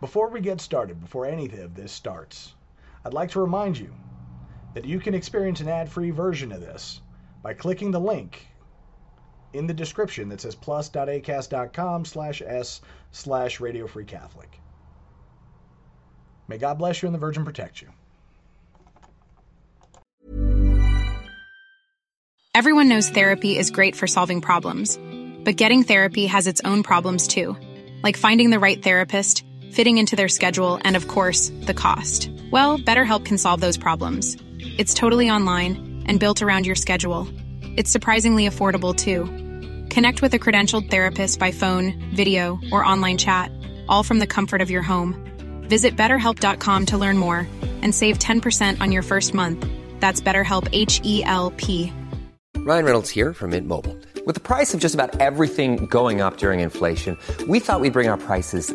Before we get started, before any of this starts, I'd like to remind you that you can experience an ad-free version of this by clicking the link in the description that says plus.acast.com slash s slash radio free Catholic. May God bless you and the Virgin protect you. Everyone knows therapy is great for solving problems, but getting therapy has its own problems too, like finding the right therapist, fitting into their schedule, and of course, the cost. Well, BetterHelp can solve those problems. It's totally online and built around your schedule. It's surprisingly affordable too. Connect with a credentialed therapist by phone, video, or online chat, all from the comfort of your home. Visit betterhelp.com to learn more and save 10% on your first month. That's BetterHelp H E L P. Ryan Reynolds here from Mint Mobile. With the price of just about everything going up during inflation, we thought we'd bring our prices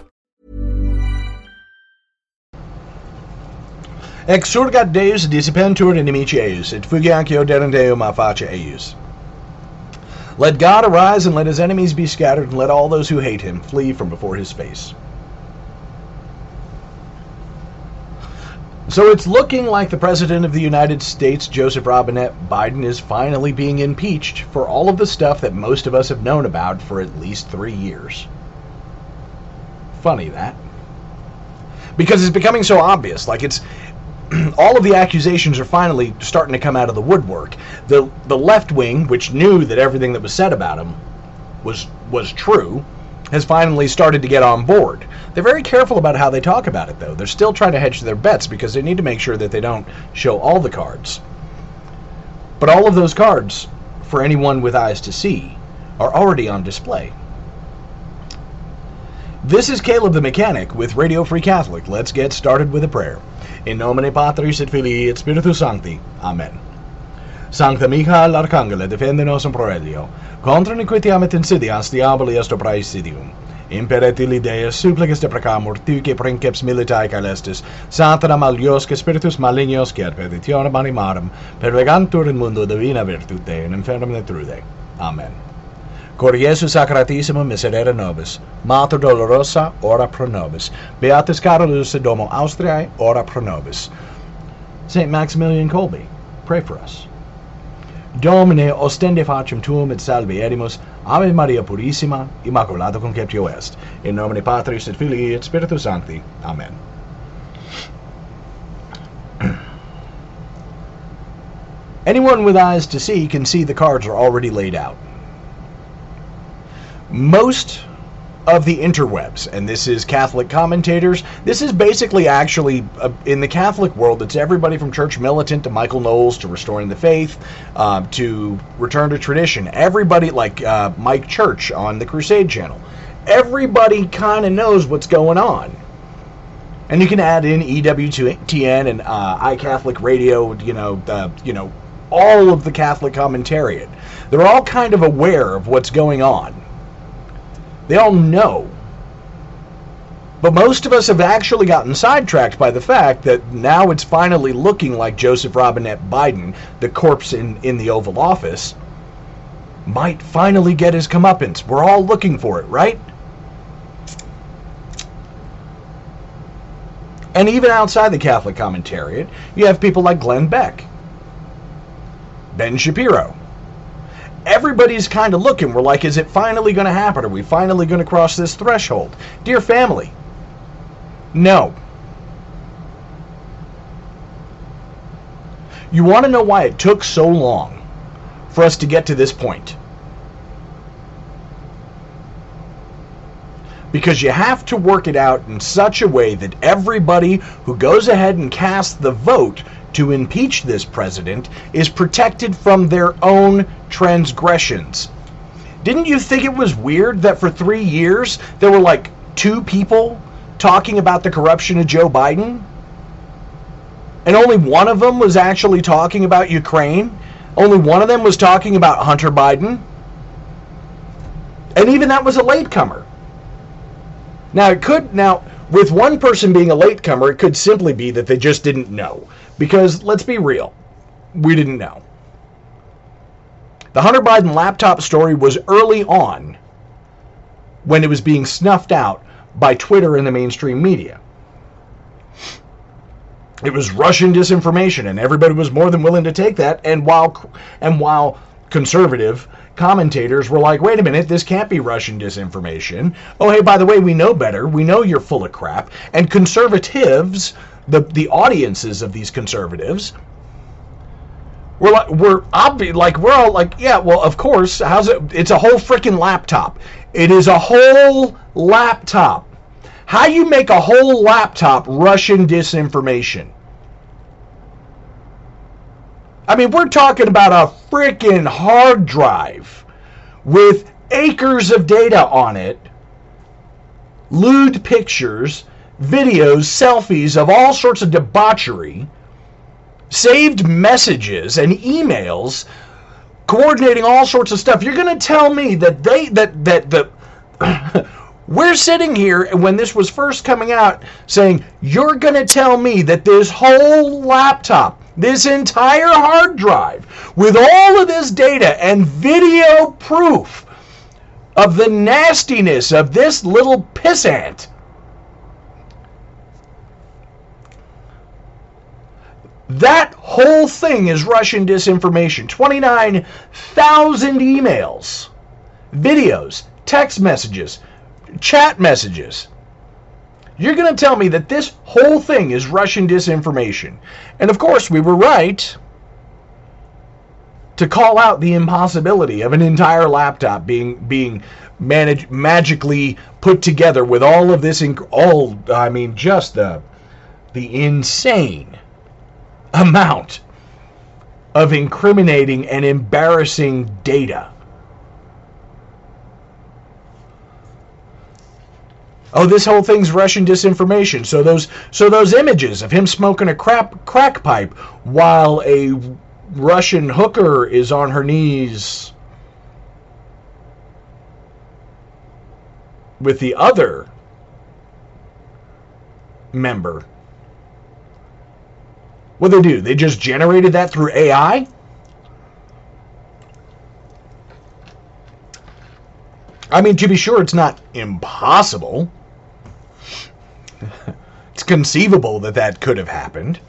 Exurgat Deus dissipentur inimici eius, et fugiancio derendeum a face eius. Let God arise and let his enemies be scattered, and let all those who hate him flee from before his face. So it's looking like the President of the United States, Joseph Robinette Biden, is finally being impeached for all of the stuff that most of us have known about for at least three years. Funny that. Because it's becoming so obvious. Like it's all of the accusations are finally starting to come out of the woodwork. The the left wing, which knew that everything that was said about him was was true, has finally started to get on board. They're very careful about how they talk about it though. They're still trying to hedge their bets because they need to make sure that they don't show all the cards. But all of those cards, for anyone with eyes to see, are already on display. This is Caleb the Mechanic with Radio Free Catholic. Let's get started with a prayer. In nomine Patris et Filii et Spiritus Sancti. Amen. Sancta Michael Arcangele, defende nos in proelio. Contra iniquitiam et insidias diaboli est operai. Imperet illi Deus, supplices deprecamur, precamur, que princeps militae calestis, satana maliosque spiritus malignos que ad petitionem animarum, pervegantur in mundo divina virtute, in infernum netrude. Amen. Cor Iesu sacratissimum miserere nobis, Mater dolorosa, ora pro nobis, Beatus Carolus domo Austriae, ora pro nobis. St. Maximilian Kolbe, pray for us. Domine ostende facem tuum et salve edimus, Ave Maria Purissima, Immaculata Conceptio est. In nomine Patris et Filii et Spiritus Sancti. Amen. Anyone with eyes to see can see the cards are already laid out. Most of the interwebs, and this is Catholic commentators. This is basically actually uh, in the Catholic world. It's everybody from church militant to Michael Knowles to restoring the faith uh, to return to tradition. Everybody like uh, Mike Church on the Crusade Channel. Everybody kind of knows what's going on. And you can add in EWTN and uh, iCatholic Radio. You know, you know all of the Catholic commentariat. They're all kind of aware of what's going on. They all know. But most of us have actually gotten sidetracked by the fact that now it's finally looking like Joseph Robinette Biden, the corpse in, in the Oval Office, might finally get his comeuppance. We're all looking for it, right? And even outside the Catholic commentariat, you have people like Glenn Beck, Ben Shapiro, everybody's kind of looking. We're like, is it finally going to happen? Are we finally going to cross this threshold? Dear family, no. You want to know why it took so long for us to get to this point? Because you have to work it out in such a way that everybody who goes ahead and casts the vote to impeach this president is protected from their own transgressions. Didn't you think it was weird that for three years there were like two people talking about the corruption of Joe Biden? And only one of them was actually talking about Ukraine? Only one of them was talking about Hunter Biden. And even that was a latecomer. Now, it could, now, with one person being a latecomer, it could simply be that they just didn't know. Because, let's be real, we didn't know. The Hunter Biden laptop story was early on when it was being snuffed out by Twitter and the mainstream media. It was Russian disinformation, and everybody was more than willing to take that. And while and while conservative commentators were like, "Wait a minute, this can't be Russian disinformation." Oh, hey, by the way, we know better. We know you're full of crap. And conservatives, the the audiences of these conservatives, we're like we're obvi- like we're all like, yeah, well, of course. How's it? It's a whole freaking laptop. It is a whole laptop. How you make a whole laptop Russian disinformation? I mean, we're talking about a freaking hard drive with acres of data on it, lewd pictures, videos, selfies of all sorts of debauchery, saved messages and emails coordinating all sorts of stuff. You're going to tell me that they that that the We're sitting here when this was first coming out saying, You're going to tell me that this whole laptop, this entire hard drive, with all of this data and video proof of the nastiness of this little pissant, that whole thing is Russian disinformation. 29,000 emails, videos, text messages chat messages. You're going to tell me that this whole thing is Russian disinformation. And of course, we were right to call out the impossibility of an entire laptop being being managed magically put together with all of this all I mean just the the insane amount of incriminating and embarrassing data Oh, this whole thing's Russian disinformation. So those so those images of him smoking a crap crack pipe while a Russian hooker is on her knees with the other member. What they do? They just generated that through AI? I mean, to be sure, it's not impossible. it's conceivable that that could have happened.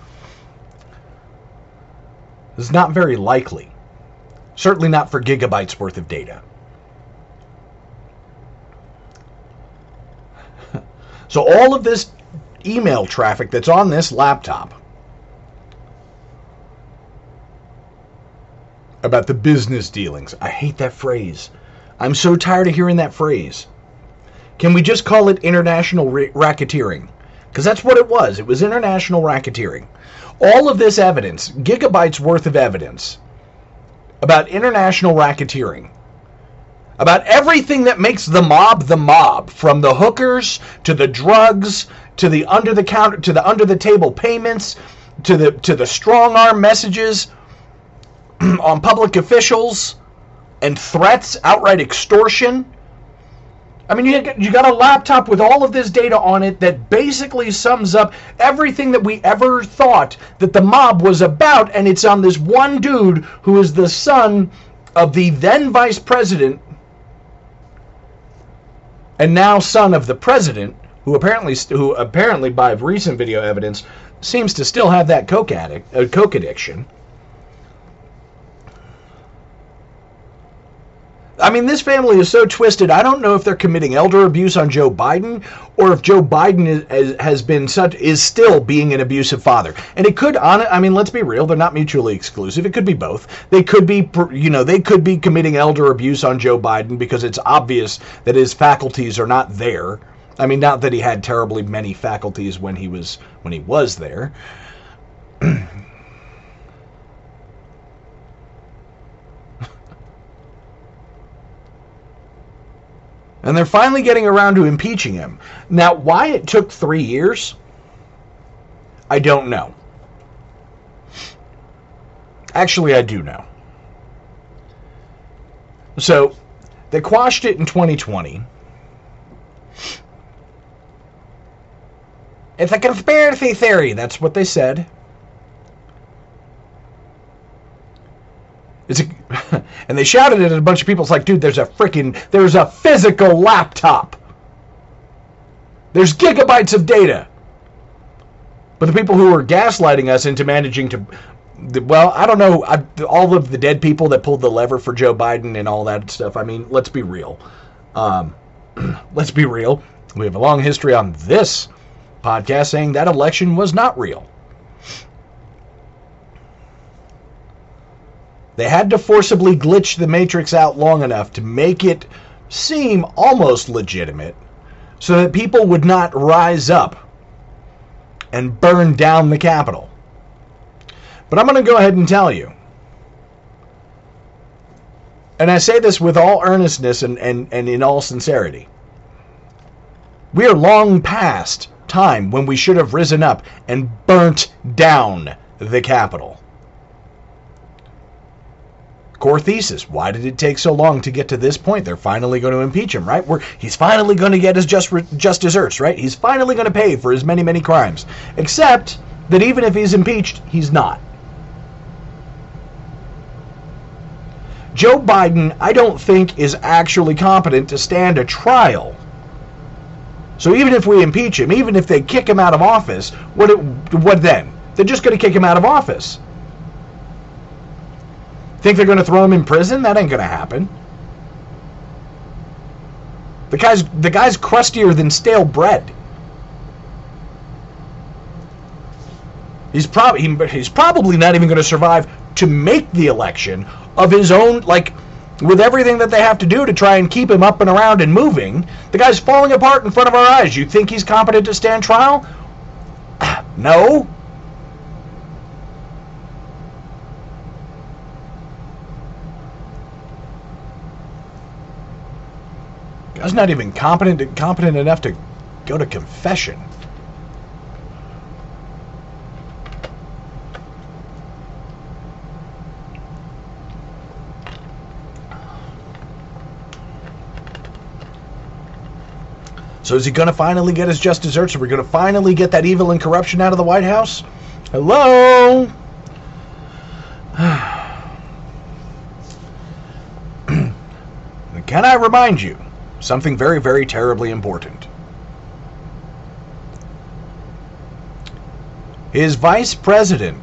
It's not very likely. Certainly not for gigabytes worth of data. so all of this email traffic that's on this laptop about the business dealings. I hate that phrase. I'm so tired of hearing that phrase. Can we just call it international racketeering? Because that's what it was. It was international racketeering. All of this evidence, gigabytes worth of evidence, about international racketeering, about everything that makes the mob the mob, from the hookers to the drugs to the under the counter to the under the table payments to the to the strong arm messages on public officials and threats, outright extortion I mean, you, you got a laptop with all of this data on it that basically sums up everything that we ever thought that the mob was about, and it's on this one dude who is the son of the then vice president and now son of the president, who apparently, who apparently by recent video evidence seems to still have that coke addict, uh, coke addiction. I mean, this family is so twisted. I don't know if they're committing elder abuse on Joe Biden or if Joe Biden is, has been such is still being an abusive father. And it could on I mean, let's be real, they're not mutually exclusive. It could be both. They could be you know, they could be committing elder abuse on Joe Biden because it's obvious that his faculties are not there. I mean, not that he had terribly many faculties when he was when he was there. And they're finally getting around to impeaching him. Now, why it took three years, I don't know. Actually, I do know. So they quashed it in 2020. It's a conspiracy theory. That's what they said. It's a, and they shouted it at a bunch of people. It's like, dude, there's a freaking, there's a physical laptop. There's gigabytes of data. But the people who are gaslighting us into managing to, well, I don't know, I, all of the dead people that pulled the lever for Joe Biden and all that stuff. I mean, let's be real. Um, let's be real. We have a long history on this podcast saying that election was not real. They had to forcibly glitch the matrix out long enough to make it seem almost legitimate so that people would not rise up and burn down the Capitol. But I'm going to go ahead and tell you, and I say this with all earnestness and, and, and in all sincerity. We are long past time when we should have risen up and burnt down the Capitol. Core thesis. Why did it take so long to get to this point? They're finally going to impeach him, right? We're, he's finally going to get his just, just desserts, right? He's finally going to pay for his many, many crimes. Except that even if he's impeached, he's not. Joe Biden, I don't think, is actually competent to stand a trial. So even if we impeach him, even if they kick him out of office, what, it, what then? They're just going to kick him out of office. Think they're going to throw him in prison? That ain't going to happen. The guy's the guy's crustier than stale bread. He's probably he, he's probably not even going to survive to make the election of his own like with everything that they have to do to try and keep him up and around and moving. The guy's falling apart in front of our eyes. You think he's competent to stand trial? No. Guy's not even competent competent enough to go to confession. So is he going to finally get his just desserts? Are we going to finally get that evil and corruption out of the White House? Hello? Can I remind you something very, very terribly important? His vice president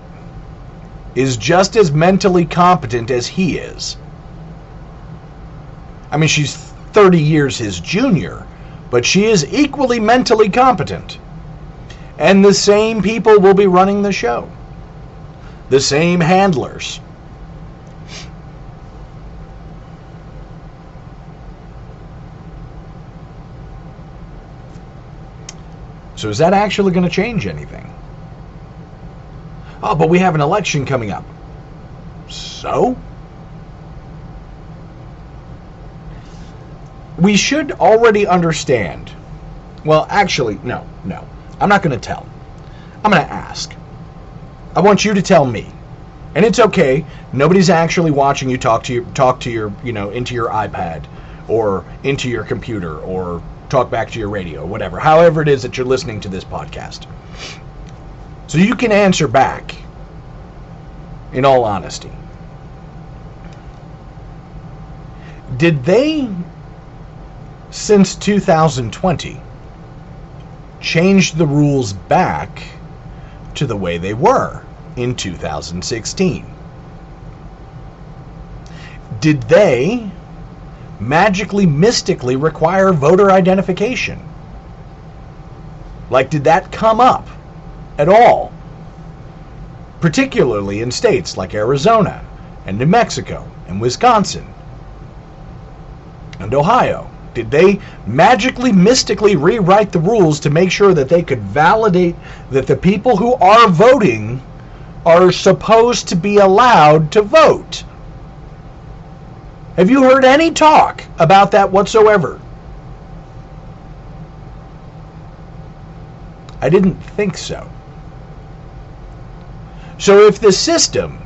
is just as mentally competent as he is. I mean, she's 30 years his junior, but she is equally mentally competent. And the same people will be running the show, the same handlers. So is that actually going to change anything? Oh, but we have an election coming up. So? We should already understand. Well, actually, no, no. I'm not going to tell. I'm going to ask. I want you to tell me. And it's okay. Nobody's actually watching you talk to your talk to your, you know, into your iPad or into your computer or talk back to your radio, whatever. However it is that you're listening to this podcast. So you can answer back in all honesty. Did they since 2020 change the rules back to the way they were in 2016? Did they magically, mystically require voter identification? Like, did that come up at all? Particularly in states like Arizona and New Mexico and Wisconsin and Ohio. Did they magically, mystically rewrite the rules to make sure that they could validate that the people who are voting are supposed to be allowed to vote? Have you heard any talk about that whatsoever? I didn't think so. So if the system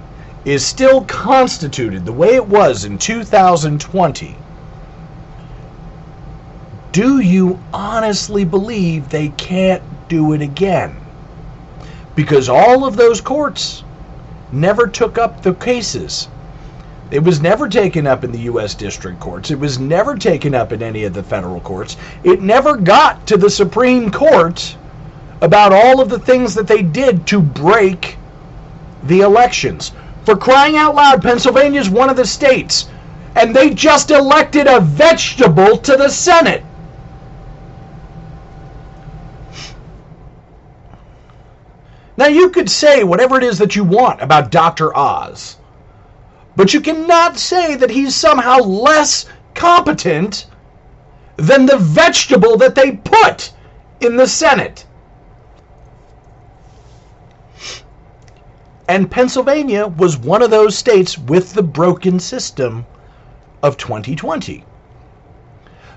is still constituted the way it was in 2020, do you honestly believe they can't do it again? Because all of those courts never took up the cases. It was never taken up in the U.S. district courts. It was never taken up in any of the federal courts. It never got to the Supreme Court about all of the things that they did to break the elections. For crying out loud, Pennsylvania is one of the states, and they just elected a vegetable to the Senate. Now, you could say whatever it is that you want about Dr. Oz, but you cannot say that he's somehow less competent than the vegetable that they put in the Senate. And Pennsylvania was one of those states with the broken system of 2020.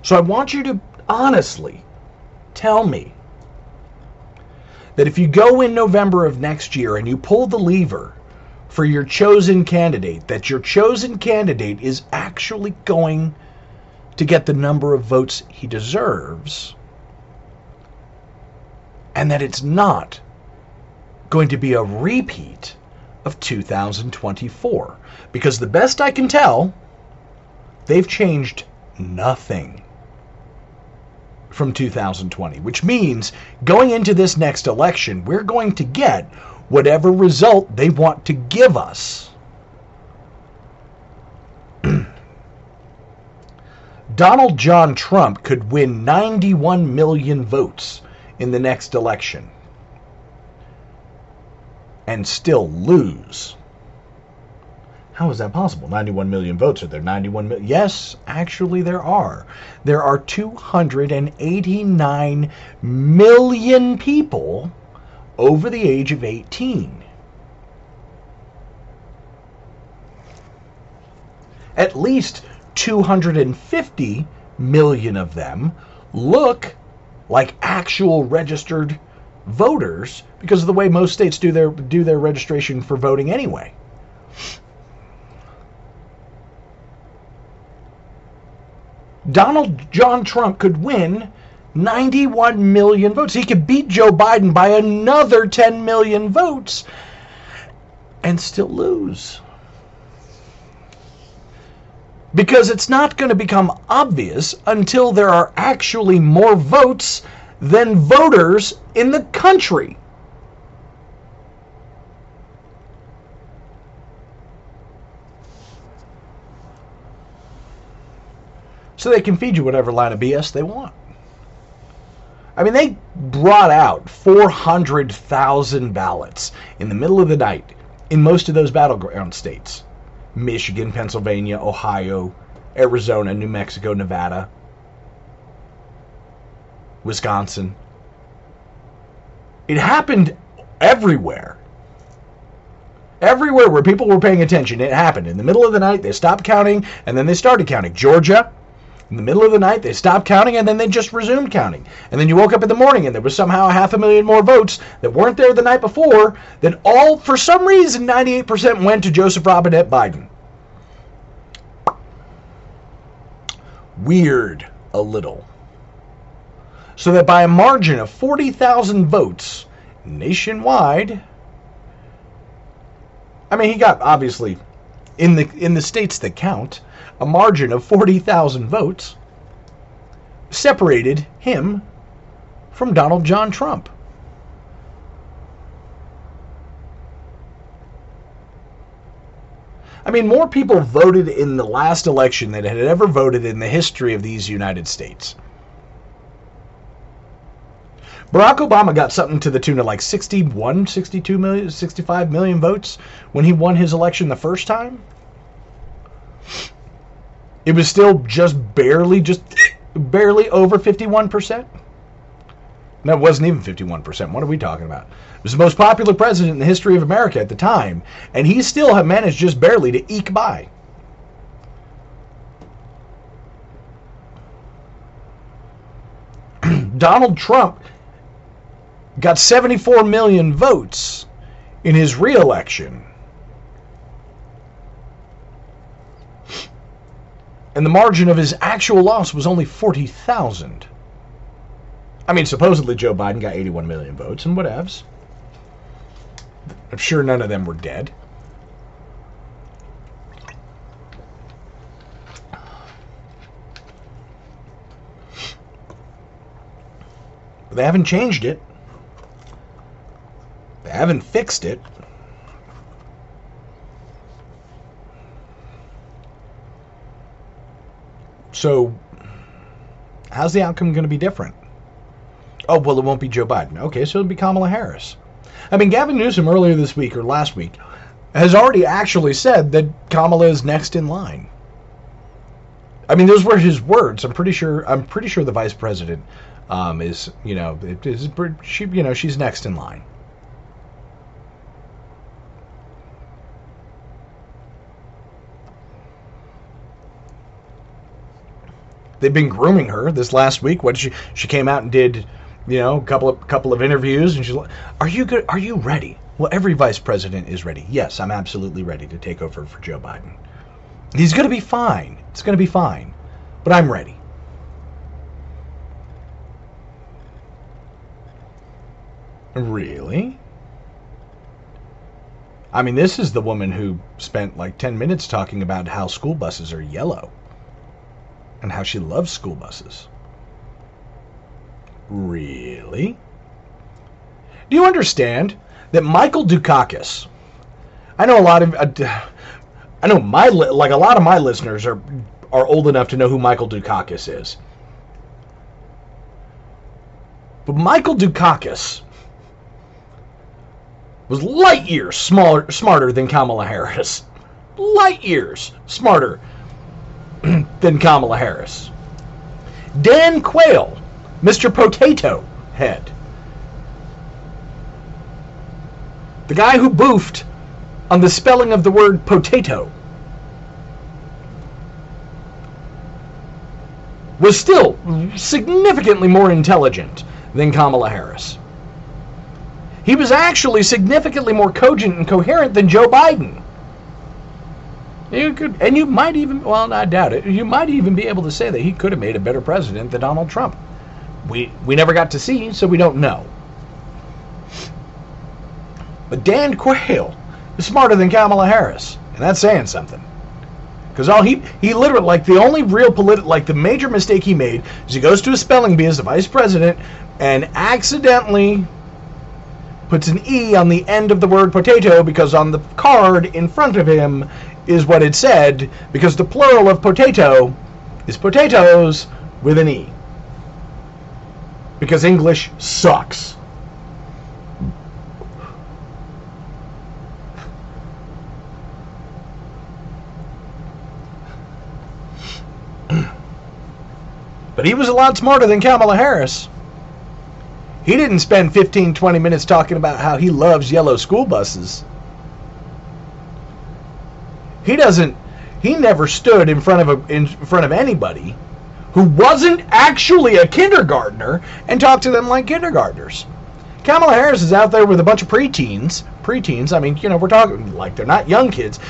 So I want you to honestly tell me that if you go in November of next year and you pull the lever for your chosen candidate, that your chosen candidate is actually going to get the number of votes he deserves, and that it's not going to be a repeat of 2024. Because the best I can tell, they've changed nothing from 2020, which means going into this next election, we're going to get whatever result they want to give us. Donald John Trump could win 91 million votes in the next election and still lose. How is that possible? 91 million votes. Are there 91 million? Yes, actually, there are. There are 289 million people over the age of 18. At least 250 million of them look like actual registered voters because of the way most states do their do their registration for voting anyway. Donald John Trump could win 91 million votes. He could beat Joe Biden by another 10 million votes and still lose. Because it's not going to become obvious until there are actually more votes than voters in the country. So they can feed you whatever line of BS they want. I mean, they brought out 400,000 ballots in the middle of the night in most of those battleground states Michigan, Pennsylvania, Ohio, Arizona, New Mexico, Nevada. Wisconsin. It happened everywhere. Everywhere where people were paying attention, it happened. In the middle of the night, they stopped counting and then they started counting. Georgia, in the middle of the night, they stopped counting and then they just resumed counting. And then you woke up in the morning and there was somehow a half a million more votes that weren't there the night before, that all, for some reason, 98% went to Joseph Robinette Biden. Weird a little so that by a margin of 40,000 votes nationwide, I mean, he got obviously in the in the states that count a margin of 40,000 votes separated him from Donald John Trump. I mean, more people voted in the last election than had ever voted in the history of these United States. Barack Obama got something to the tune of like 61, 62 million, 65 million votes when he won his election the first time. It was still just barely, just barely over 51%. No, it wasn't even 51%. What are we talking about? It was the most popular president in the history of America at the time, and he still managed just barely to eke by. Donald Trump got 74 million votes in his reelection. And the margin of his actual loss was only 40,000. I mean, supposedly Joe Biden got 81 million votes and whatevs. I'm sure none of them were dead. But they haven't changed it. They haven't fixed it. So, how's the outcome going to be different? Oh, well, it won't be Joe Biden. Okay, so it'll be Kamala Harris. I mean, Gavin Newsom earlier this week or last week has already actually said that Kamala is next in line. I mean, those were his words. I'm pretty sure. I'm pretty sure the vice president um, is, you know, is she, you know, she's next in line. They've been grooming her this last week. What she she came out and did, you know, a couple of couple of interviews, and she's like, "Are you good? Are you ready?" Well, every vice president is ready. Yes, I'm absolutely ready to take over for Joe Biden. He's going to be fine. It's going to be fine, but I'm ready. Really? I mean, this is the woman who spent like 10 minutes talking about how school buses are yellow and how she loves school buses. Really? Do you understand that Michael Dukakis? I know a lot of, uh, I know my like a lot of my listeners are are old enough to know who Michael Dukakis is. But Michael Dukakis was light years smaller, smarter than Kamala Harris. Light years smarter than Kamala Harris. Dan Quayle, Mr. Potato Head. The guy who boofed on the spelling of the word potato was still significantly more intelligent than Kamala Harris. He was actually significantly more cogent and coherent than Joe Biden. You could, and you might even, well, I doubt it. You might even be able to say that he could have made a better president than Donald Trump. We we never got to see, so we don't know. But Dan Quayle is smarter than Kamala Harris, and that's saying something. Because all he he literally like the only real political like the major mistake he made is he goes to a spelling bee as the vice president and accidentally puts an e on the end of the word potato because on the card in front of him is what it said because the plural of potato is potatoes with an E. Because English sucks. But he was a lot smarter than Kamala Harris. He didn't spend 15, 20 minutes talking about how he loves yellow school buses. He doesn't. He never stood in front of a, in front of anybody who wasn't actually a kindergartner and talked to them like kindergartners. Kamala Harris is out there with a bunch of preteens. Preteens, I mean, you know, we're talking like they're not young kids.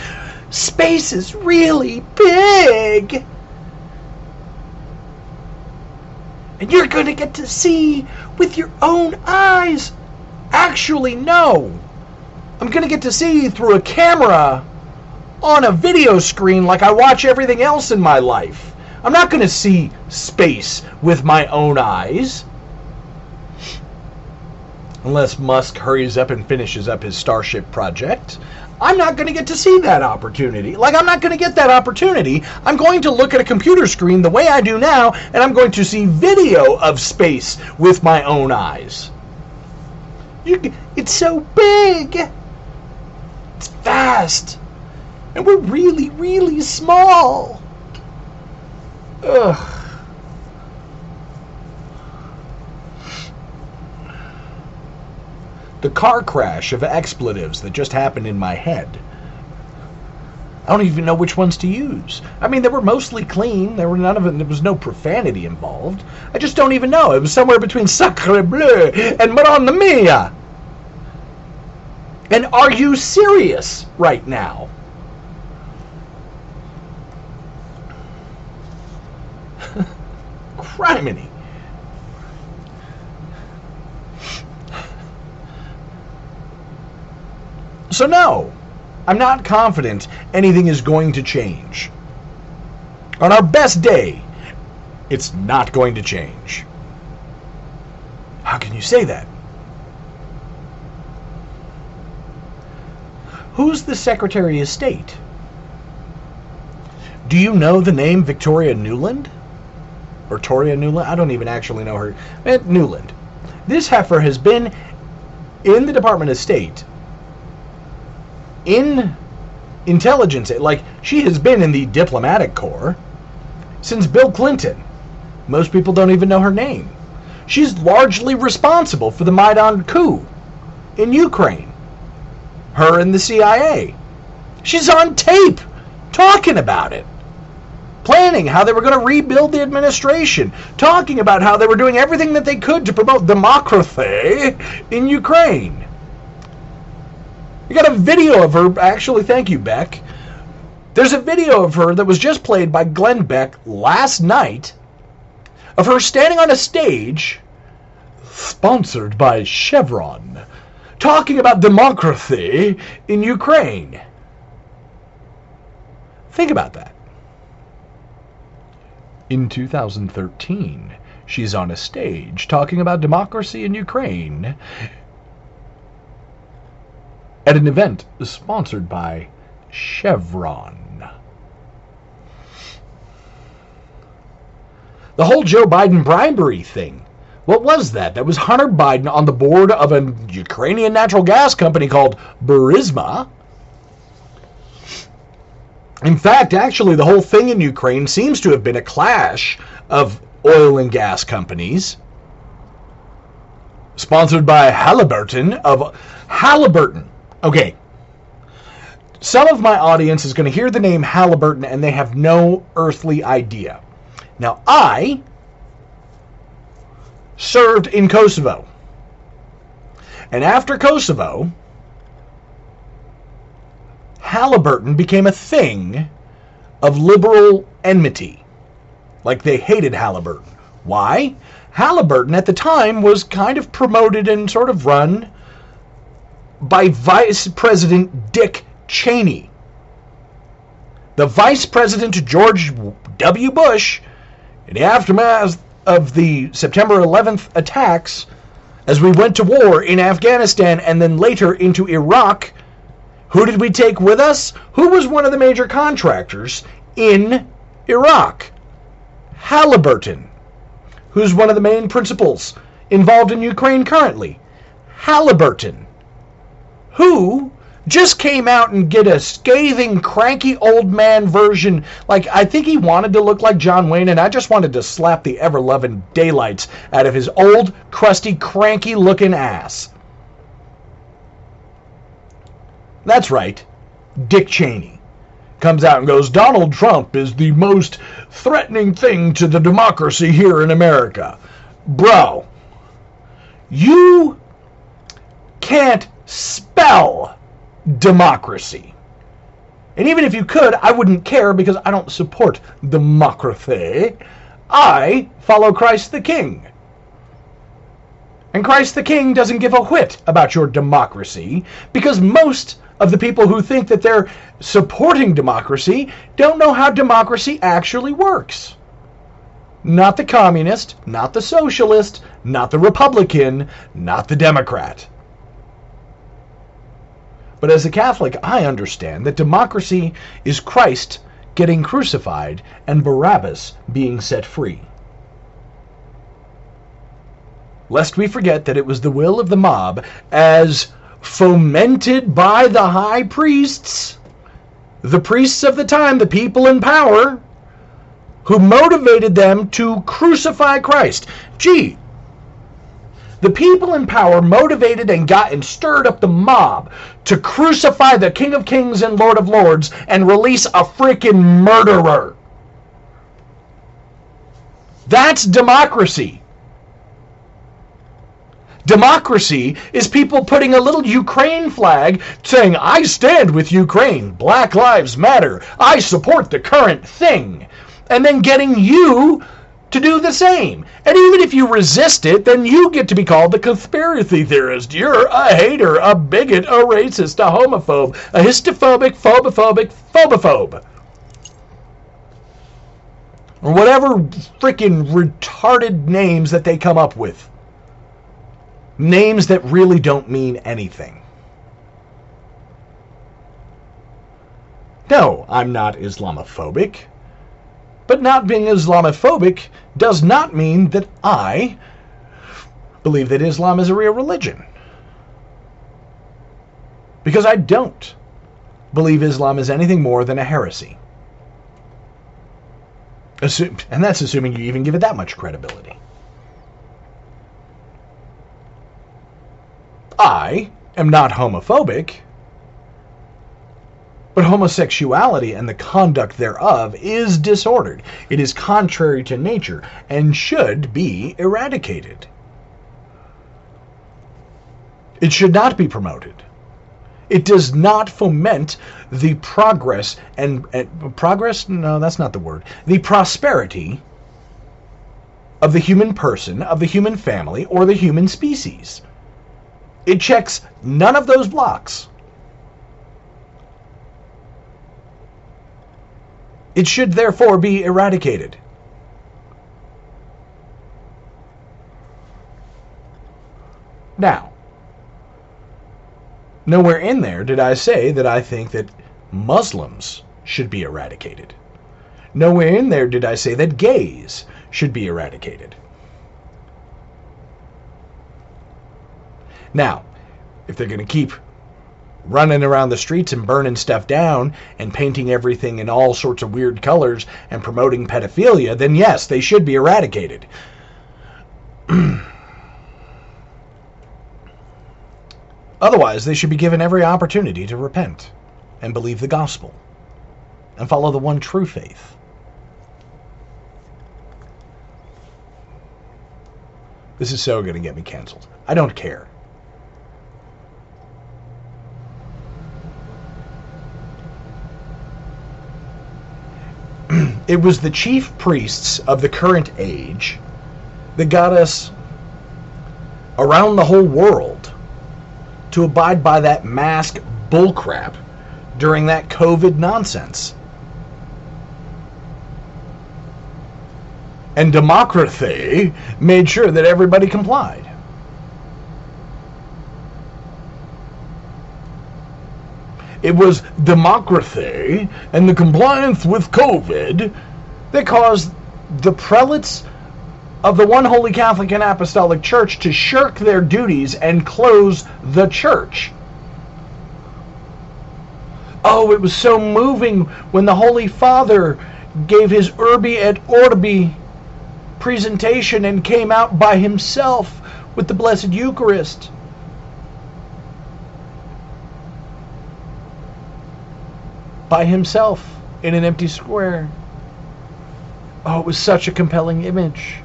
Space is really big. And you're going to get to see with your own eyes. Actually, no. I'm going to get to see through a camera on a video screen like I watch everything else in my life. I'm not going to see space with my own eyes. Unless Musk hurries up and finishes up his Starship project. I'm not going to get to see that opportunity. Like, I'm not going to get that opportunity. I'm going to look at a computer screen the way I do now, and I'm going to see video of space with my own eyes. You, it's so big. It's vast. And we're really, really small. Ugh. The car crash of expletives that just happened in my head. I don't even know which ones to use. I mean, they were mostly clean. There were none of them. There was no profanity involved. I just don't even know. It was somewhere between Sacre Bleu and Madonna Mia. And are you serious right now? Criminy. So no, I'm not confident anything is going to change. On our best day, it's not going to change. How can you say that? Who's the Secretary of State? Do you know the name Victoria Nuland? Or Toria Nuland? I don't even actually know her. Eh, Nuland. This heifer has been in the Department of State, in intelligence, like she has been in the diplomatic corps since Bill Clinton. Most people don't even know her name. She's largely responsible for the Maidan coup in Ukraine. Her and the CIA. She's on tape talking about it. Planning how they were going to rebuild the administration. Talking about how they were doing everything that they could to promote democracy in Ukraine. You got a video of her, actually, thank you, Beck. There's a video of her that was just played by Glenn Beck last night of her standing on a stage, sponsored by Chevron, talking about democracy in Ukraine. Think about that. In 2013, she's on a stage talking about democracy in Ukraine at an event sponsored by Chevron. The whole Joe Biden bribery thing. What was that? That was Hunter Biden on the board of a Ukrainian natural gas company called Burisma. In fact, actually, the whole thing in Ukraine seems to have been a clash of oil and gas companies. Sponsored by Halliburton of Halliburton. Okay. Some of my audience is going to hear the name Halliburton and they have no earthly idea. Now, I served in Kosovo. And after Kosovo, Halliburton became a thing of liberal enmity. Like they hated Halliburton. Why? Halliburton at the time was kind of promoted and sort of run by Vice President Dick Cheney. The Vice President George W. Bush in the aftermath of the September 11th attacks, as we went to war in Afghanistan and then later into Iraq, who did we take with us? Who was one of the major contractors in Iraq? Halliburton. Who's one of the main principals involved in Ukraine currently? Halliburton. Who just came out and get a scathing, cranky old man version. Like, I think he wanted to look like John Wayne, and I just wanted to slap the ever loving daylights out of his old, crusty, cranky looking ass. That's right. Dick Cheney comes out and goes, Donald Trump is the most threatening thing to the democracy here in America. Bro, you can't spell democracy. And even if you could, I wouldn't care because I don't support democracy. I follow Christ the King. And Christ the King doesn't give a whit about your democracy because most of the people who think that they're supporting democracy don't know how democracy actually works. Not the communist, not the socialist, not the Republican, not the Democrat. But as a Catholic, I understand that democracy is Christ getting crucified and Barabbas being set free. Lest we forget that it was the will of the mob, as fomented by the high priests, the priests of the time, the people in power, who motivated them to crucify Christ. Gee, the people in power motivated and got and stirred up the mob to crucify the King of Kings and Lord of Lords and release a freaking murderer. That's democracy. Democracy is people putting a little Ukraine flag saying, I stand with Ukraine. Black Lives Matter. I support the current thing. And then getting you to do the same. And even if you resist it, then you get to be called the conspiracy theorist. You're a hater, a bigot, a racist, a homophobe, a histophobic, phobophobic, phobophobe. Or whatever freaking retarded names that they come up with. Names that really don't mean anything. No, I'm not Islamophobic. But not being Islamophobic does not mean that I believe that Islam is a real religion. Because I don't believe Islam is anything more than a heresy. And that's assuming you even give it that much credibility. I am not homophobic. But homosexuality and the conduct thereof is disordered. It is contrary to nature and should be eradicated. It should not be promoted. It does not foment the progress and, progress, no, that's not the word, the prosperity of the human person, of the human family, or the human species. It checks none of those blocks. It should therefore be eradicated. Now, nowhere in there did I say that I think that Muslims should be eradicated. Nowhere in there did I say that gays should be eradicated. Now, if they're going to keep running around the streets and burning stuff down and painting everything in all sorts of weird colors and promoting pedophilia, then yes, they should be eradicated. Otherwise, they should be given every opportunity to repent and believe the gospel and follow the one true faith. This is so going to get me canceled. I don't care. it was the chief priests of the current age that got us around the whole world to abide by that mask bullcrap during that COVID nonsense. And democracy made sure that everybody complied. It was democracy and the compliance with COVID that caused the prelates of the one holy Catholic and Apostolic Church to shirk their duties and close the church. Oh, it was so moving when the Holy Father gave his Urbi et Orbi presentation and came out by himself with the Blessed Eucharist. By himself in an empty square. Oh, it was such a compelling image.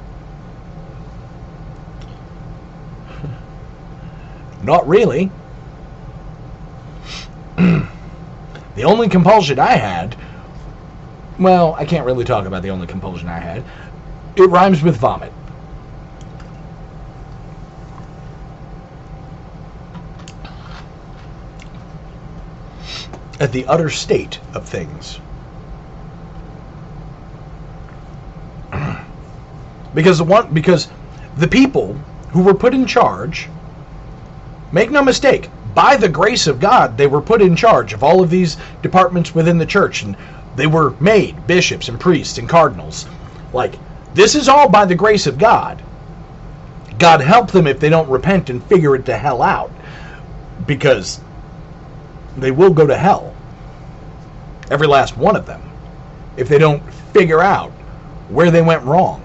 Not really. the only compulsion I had, well, I can't really talk about the only compulsion I had. It rhymes with vomit. At the utter state of things. because the one because the people who were put in charge make no mistake by the grace of God they were put in charge of all of these departments within the church. And they were made bishops and priests and cardinals. Like this is all by the grace of God. God help them if they don't repent and figure it the hell out. Because they will go to hell every last one of them, if they don't figure out where they went wrong.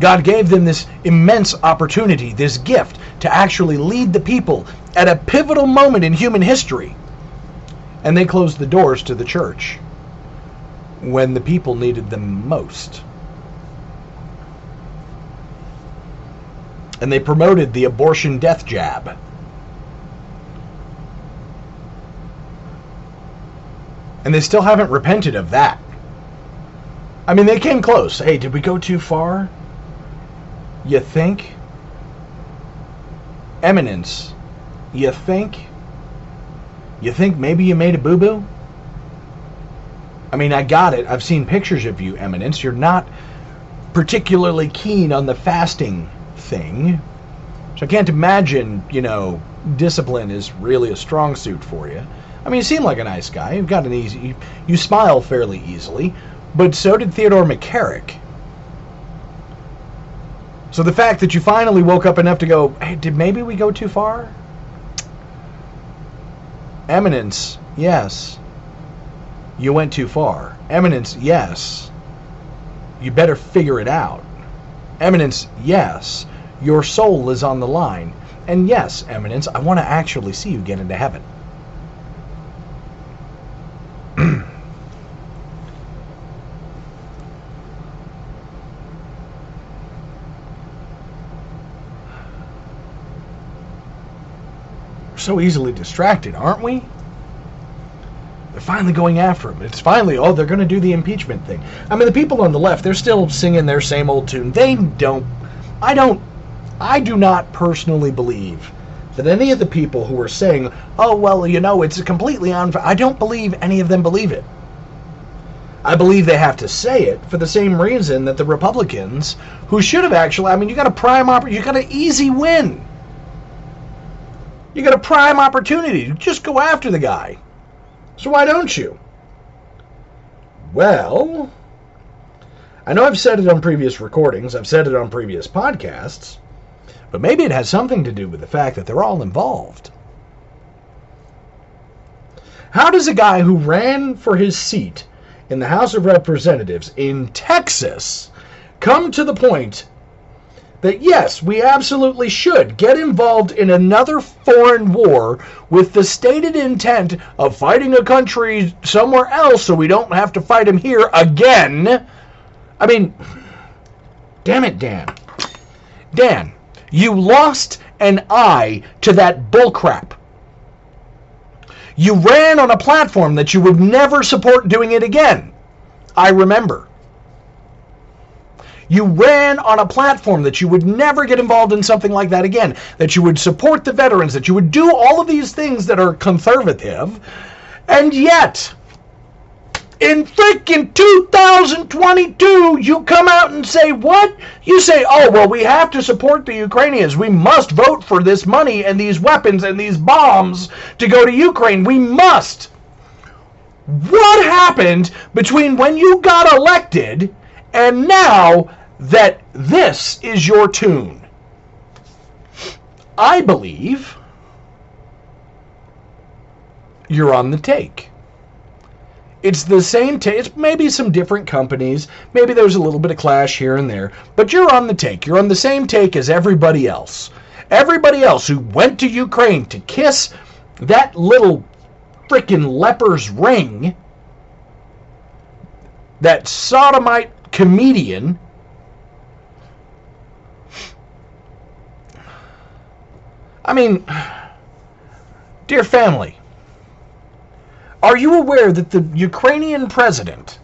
God gave them this immense opportunity, this gift, to actually lead the people at a pivotal moment in human history. And they closed the doors to the church when the people needed them most. And they promoted the abortion death jab And they still haven't repented of that. I mean, they came close. Hey, did we go too far? You think? Eminence, you think? You think maybe you made a boo boo? I mean, I got it. I've seen pictures of you, Eminence. You're not particularly keen on the fasting thing. So I can't imagine, you know, discipline is really a strong suit for you. I mean, you seem like a nice guy. You've got an easy, you, you smile fairly easily, but so did Theodore McCarrick. So the fact that you finally woke up enough to go, hey, did maybe we go too far? Eminence, yes. You went too far. Eminence, yes. You better figure it out. Eminence, yes. Your soul is on the line. And yes, Eminence, I want to actually see you get into heaven. So easily distracted, aren't we? They're finally going after him. It's finally, oh, they're going to do the impeachment thing. I mean, the people on the left, they're still singing their same old tune. They don't, I don't, I do not personally believe that any of the people who are saying, oh, well, you know, it's completely unfair, I don't believe any of them believe it. I believe they have to say it for the same reason that the Republicans, who should have actually, I mean, you got a prime opportunity, you got an easy win. You got a prime opportunity. To just go after the guy. So why don't you? Well, I know I've said it on previous recordings, I've said it on previous podcasts, but maybe it has something to do with the fact that they're all involved. How does a guy who ran for his seat in the House of Representatives in Texas come to the point that yes, we absolutely should get involved in another foreign war with the stated intent of fighting a country somewhere else so we don't have to fight him here again. I mean, damn it, Dan. Dan, you lost an eye to that bullcrap. You ran on a platform that you would never support doing it again. I remember. You ran on a platform that you would never get involved in something like that again, that you would support the veterans, that you would do all of these things that are conservative, and yet, in freaking 2022, you come out and say, what? You say, oh, well, we have to support the Ukrainians. We must vote for this money and these weapons and these bombs to go to Ukraine. We must. What happened between when you got elected and now that this is your tune. I believe you're on the take. It's the same take. It's maybe some different companies. Maybe there's a little bit of clash here and there. But you're on the take. You're on the same take as everybody else. Everybody else who went to Ukraine to kiss that little freaking leper's ring, that sodomite comedian I mean, dear family, are you aware that the Ukrainian president,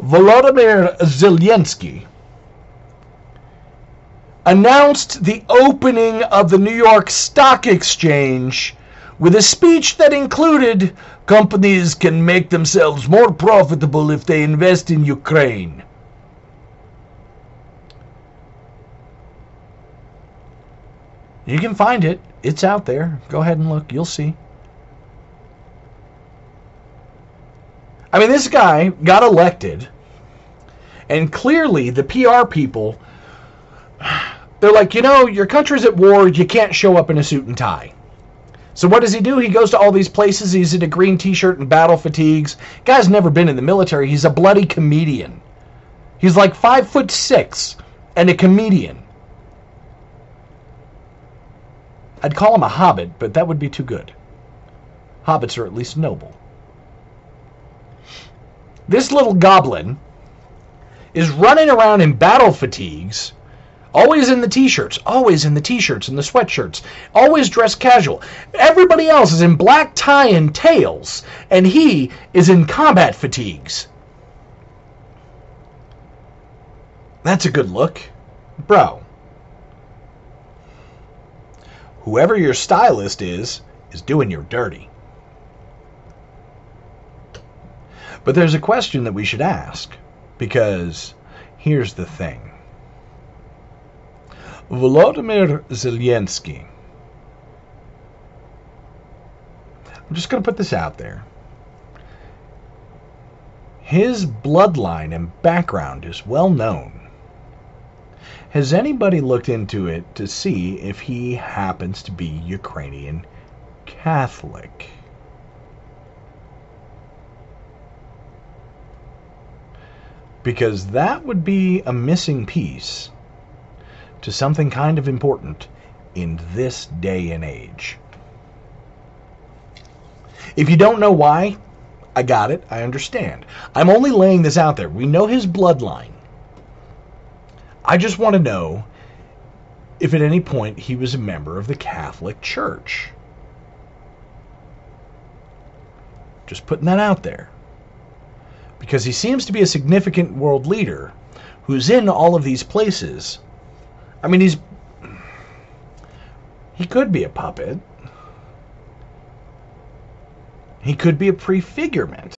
Volodymyr Zelensky, announced the opening of the New York Stock Exchange with a speech that included companies can make themselves more profitable if they invest in Ukraine. You can find it. It's out there. Go ahead and look. You'll see. I mean, this guy got elected, and clearly the PR people, they're like, you know, your country's at war. You can't show up in a suit and tie. So what does he do? He goes to all these places. He's in a green T-shirt and battle fatigues. Guy's never been in the military. He's a bloody comedian. He's like five foot six and a comedian. I'd call him a hobbit, but that would be too good. Hobbits are at least noble. This little goblin is running around in battle fatigues, always in the t-shirts, always in the t-shirts and the sweatshirts, always dressed casual. Everybody else is in black tie and tails, and he is in combat fatigues. That's a good look. Bro. Whoever your stylist is, is doing your dirty. But there's a question that we should ask, because here's the thing. Volodymyr Zelensky. I'm just going to put this out there. His bloodline and background is well known. Has anybody looked into it to see if he happens to be Ukrainian Catholic? Because that would be a missing piece to something kind of important in this day and age. If you don't know why, I got it. I understand. I'm only laying this out there. We know his bloodline. I just want to know if at any point he was a member of the Catholic Church. Just putting that out there. Because he seems to be a significant world leader who's in all of these places. I mean, he's. He could be a puppet. He could be a prefigurement.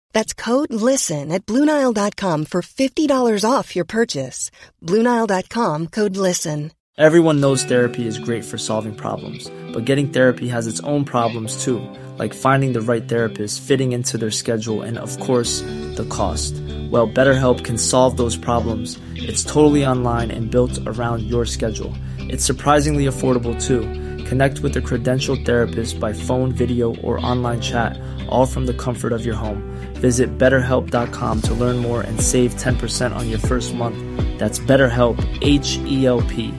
That's code LISTEN at Bluenile.com for $50 off your purchase. Bluenile.com code LISTEN. Everyone knows therapy is great for solving problems, but getting therapy has its own problems too, like finding the right therapist, fitting into their schedule, and of course, the cost. Well, BetterHelp can solve those problems. It's totally online and built around your schedule. It's surprisingly affordable too. Connect with a credentialed therapist by phone, video, or online chat, all from the comfort of your home. Visit betterhelp.com to learn more and save 10% on your first month. That's BetterHelp, H E L P.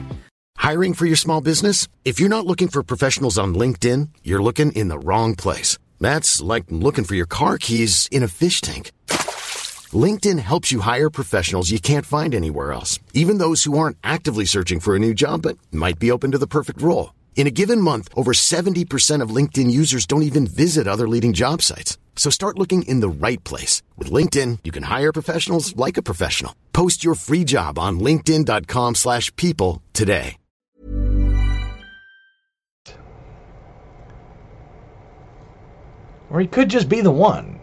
Hiring for your small business? If you're not looking for professionals on LinkedIn, you're looking in the wrong place. That's like looking for your car keys in a fish tank. LinkedIn helps you hire professionals you can't find anywhere else, even those who aren't actively searching for a new job but might be open to the perfect role. In a given month, over 70% of LinkedIn users don't even visit other leading job sites. So start looking in the right place. With LinkedIn, you can hire professionals like a professional. Post your free job on linkedin.com slash people today. Or he could just be the one.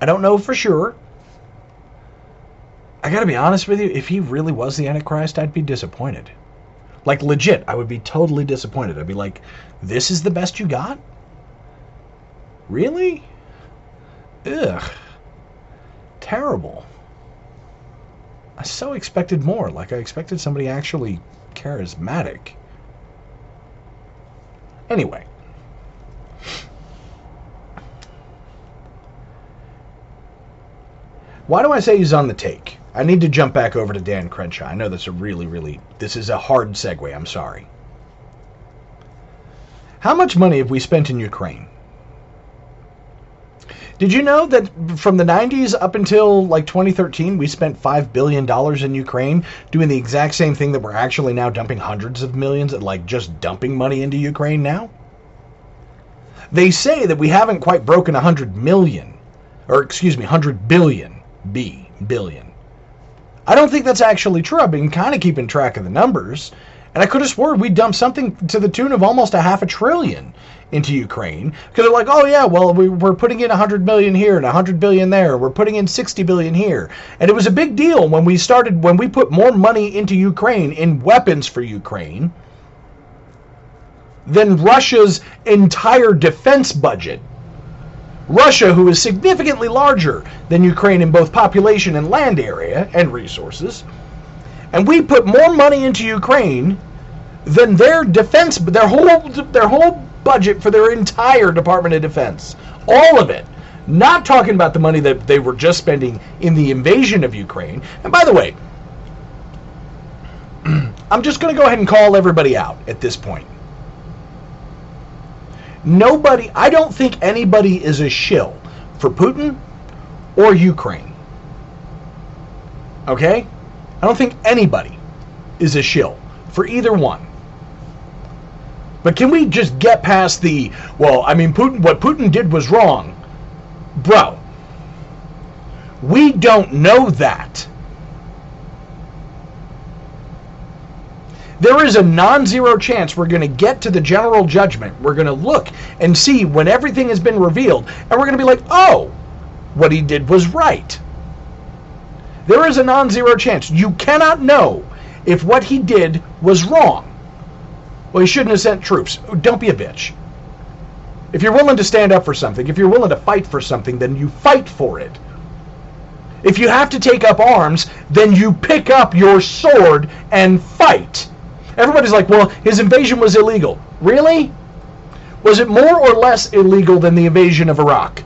I don't know for sure. I gotta be honest with you, if he really was the Antichrist, I'd be disappointed. Like, legit, I would be totally disappointed. I'd be like, this is the best you got? Really? Ugh. Terrible. I so expected more. Like, I expected somebody actually charismatic. Anyway. Why do I say he's on the take? I need to jump back over to Dan Crenshaw. I know that's a really, really, this is a hard segue. I'm sorry. How much money have we spent in Ukraine? Did you know that from the 90s up until like 2013, we spent $5 billion in Ukraine doing the exact same thing that we're actually now dumping hundreds of millions, and like just dumping money into Ukraine now? They say that we haven't quite broken 100 million, or excuse me, 100 billion, B, billion. I don't think that's actually true. I've been kind of keeping track of the numbers, and I could have sworn we dumped something to the tune of almost a half a trillion into Ukraine because they're like, oh yeah, well we, are putting in 100 million here and 100 billion there. We're putting in 60 billion here, and it was a big deal when we started when we put more money into Ukraine in weapons for Ukraine than Russia's entire defense budget. Russia, who is significantly larger than Ukraine in both population and land area and resources, and we put more money into Ukraine than their defense, their whole their whole budget for their entire Department of Defense, all of it. Not talking about the money that they were just spending in the invasion of Ukraine. And by the way, I'm just going to go ahead and call everybody out at this point. Nobody, I don't think anybody is a shill for Putin or Ukraine. Okay? I don't think anybody is a shill for either one. But can we just get past the, well, I mean, Putin, what Putin did was wrong. Bro, we don't know that. there is a non zero chance we're going to get to the general judgment. We're going to look and see when everything has been revealed, and we're going to be like, oh, what he did was right. There is a non zero chance. You cannot know if what he did was wrong. Well, he shouldn't have sent troops. Oh, don't be a bitch. If you're willing to stand up for something, if you're willing to fight for something, then you fight for it. If you have to take up arms, then you pick up your sword and fight. Everybody's like, well, his invasion was illegal. Really? Was it more or less illegal than the invasion of Iraq?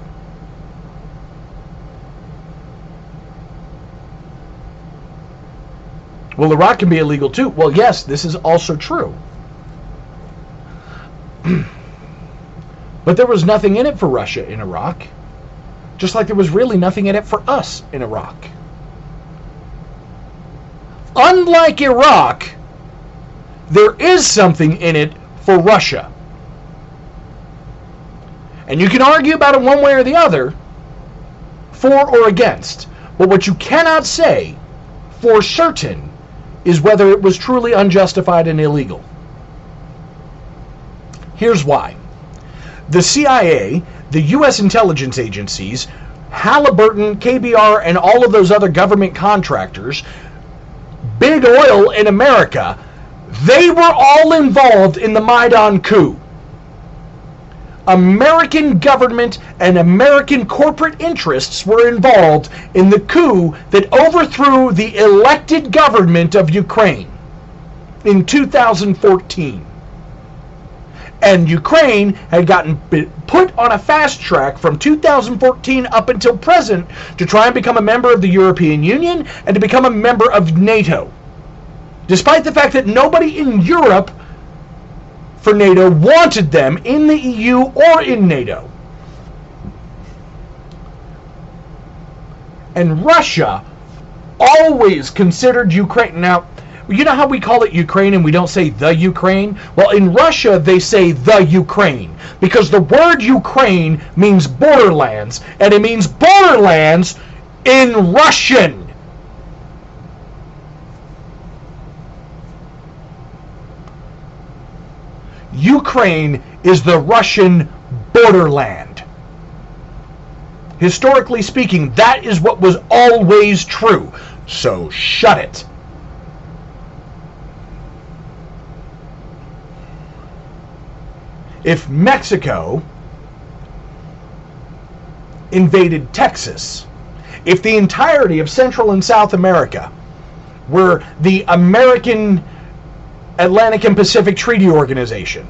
Well, Iraq can be illegal too. Well, yes, this is also true. but there was nothing in it for Russia in Iraq. Just like there was really nothing in it for us in Iraq. Unlike Iraq, there is something in it for Russia. And you can argue about it one way or the other, for or against. But what you cannot say for certain is whether it was truly unjustified and illegal. Here's why. The CIA, the U.S. intelligence agencies, Halliburton, KBR, and all of those other government contractors, big oil in America, they were all involved in the Maidan coup. American government and American corporate interests were involved in the coup that overthrew the elected government of Ukraine in 2014. And Ukraine had gotten put on a fast track from 2014 up until present to try and become a member of the European Union and to become a member of NATO despite the fact that nobody in Europe for NATO wanted them in the EU or in NATO. And Russia always considered Ukraine. Now, you know how we call it Ukraine and we don't say the Ukraine? Well, in Russia, they say the Ukraine because the word Ukraine means borderlands, and it means borderlands in Russian. Ukraine is the Russian borderland. Historically speaking, that is what was always true. So shut it. If Mexico invaded Texas, if the entirety of Central and South America were the American Atlantic and Pacific Treaty Organization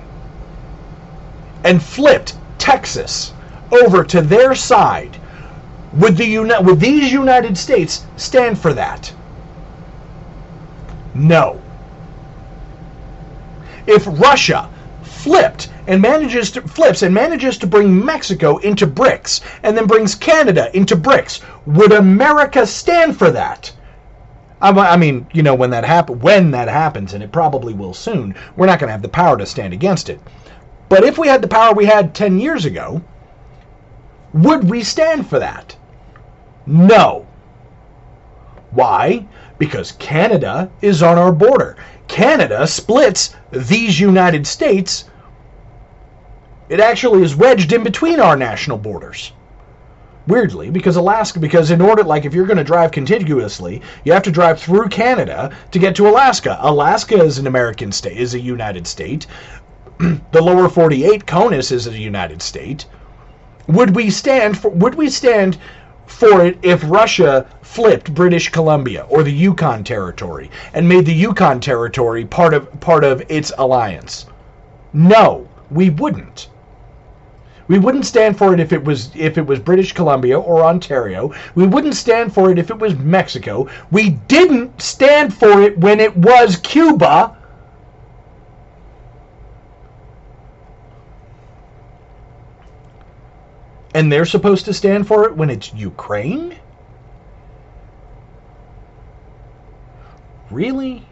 and flipped Texas over to their side, would, the uni- would these United States stand for that? No. If Russia flipped and manages to flips and manages to bring Mexico into BRICS and then brings Canada into BRICS, would America stand for that? I mean, you know, when that happen, when that happens, and it probably will soon, we're not going to have the power to stand against it. But if we had the power we had 10 years ago, would we stand for that? No. Why? Because Canada is on our border. Canada splits these United States. It actually is wedged in between our national borders. Weirdly because Alaska because in order like if you're going to drive contiguously you have to drive through Canada to get to Alaska. Alaska is an American state is a United state. The lower 48 CONUS is a United state. Would we stand for would we stand for it if Russia flipped British Columbia or the Yukon territory and made the Yukon territory part of part of its alliance? No we wouldn't we wouldn't stand for it if it was if it was British Columbia or Ontario. We wouldn't stand for it if it was Mexico. We didn't stand for it when it was Cuba. And they're supposed to stand for it when it's Ukraine? Really?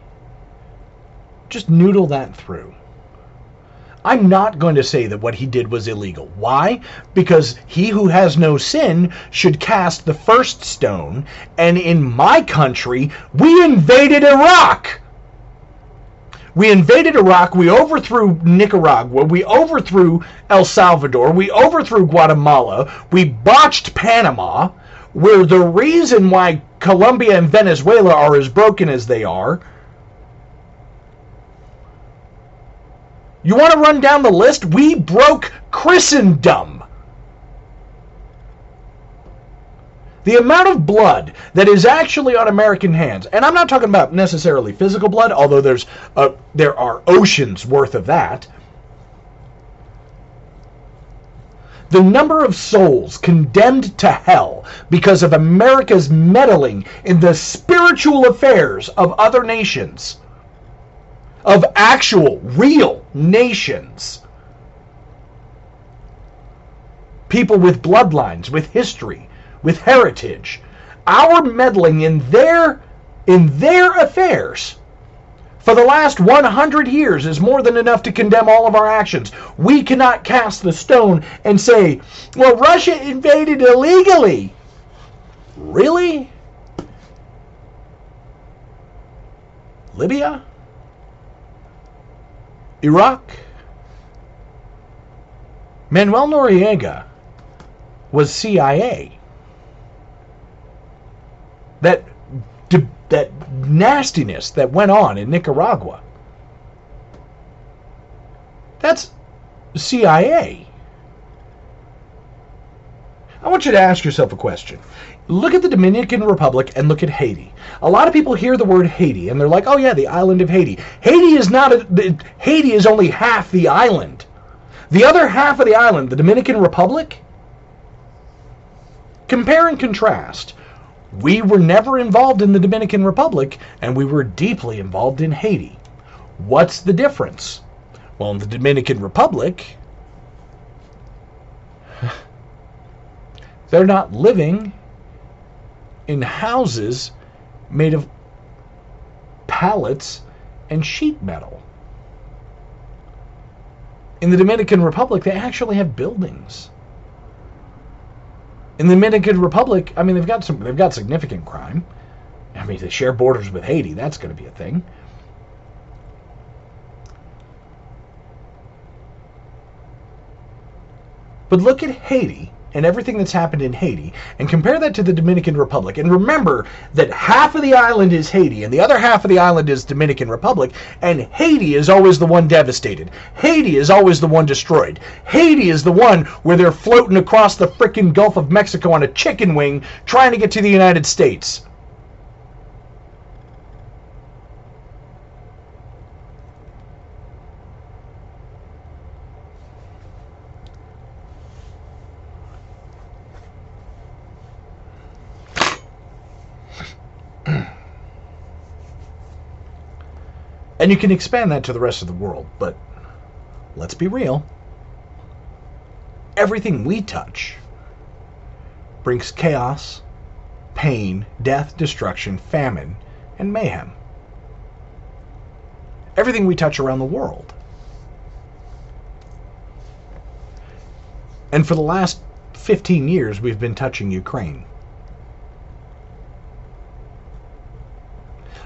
Just noodle that through. I'm not going to say that what he did was illegal. Why? Because he who has no sin should cast the first stone, and in my country, we invaded Iraq. We invaded Iraq, we overthrew Nicaragua, we overthrew El Salvador, we overthrew Guatemala, we botched Panama. We're the reason why Colombia and Venezuela are as broken as they are You want to run down the list? We broke Christendom. The amount of blood that is actually on American hands, and I'm not talking about necessarily physical blood, although there's a, there are oceans worth of that. The number of souls condemned to hell because of America's meddling in the spiritual affairs of other nations of actual, real nations. People with bloodlines, with history, with heritage. Our meddling in their in their affairs for the last 100 years is more than enough to condemn all of our actions. We cannot cast the stone and say, well, Russia invaded illegally. Really? Libya? Iraq. Manuel Noriega was CIA. That that nastiness that went on in Nicaragua. That's CIA. I want you to ask yourself a question look at the Dominican Republic and look at Haiti. A lot of people hear the word Haiti and they're like, "Oh yeah, the island of Haiti." Haiti is not a, Haiti is only half the island. The other half of the island, the Dominican Republic, compare and contrast. We were never involved in the Dominican Republic and we were deeply involved in Haiti. What's the difference? Well, in the Dominican Republic, they're not living in houses made of pallets and sheet metal. In the Dominican Republic, they actually have buildings. In the Dominican Republic, I mean, they've got some, they've got significant crime. I mean, they share borders with Haiti. That's going to be a thing. But look at Haiti and everything that's happened in Haiti and compare that to the Dominican Republic. And remember that half of the island is Haiti and the other half of the island is Dominican Republic, and Haiti is always the one devastated. Haiti is always the one destroyed. Haiti is the one where they're floating across the frickin' Gulf of Mexico on a chicken wing trying to get to the United States. And you can expand that to the rest of the world, but let's be real. Everything we touch brings chaos, pain, death, destruction, famine, and mayhem. Everything we touch around the world. And for the last 15 years, we've been touching Ukraine.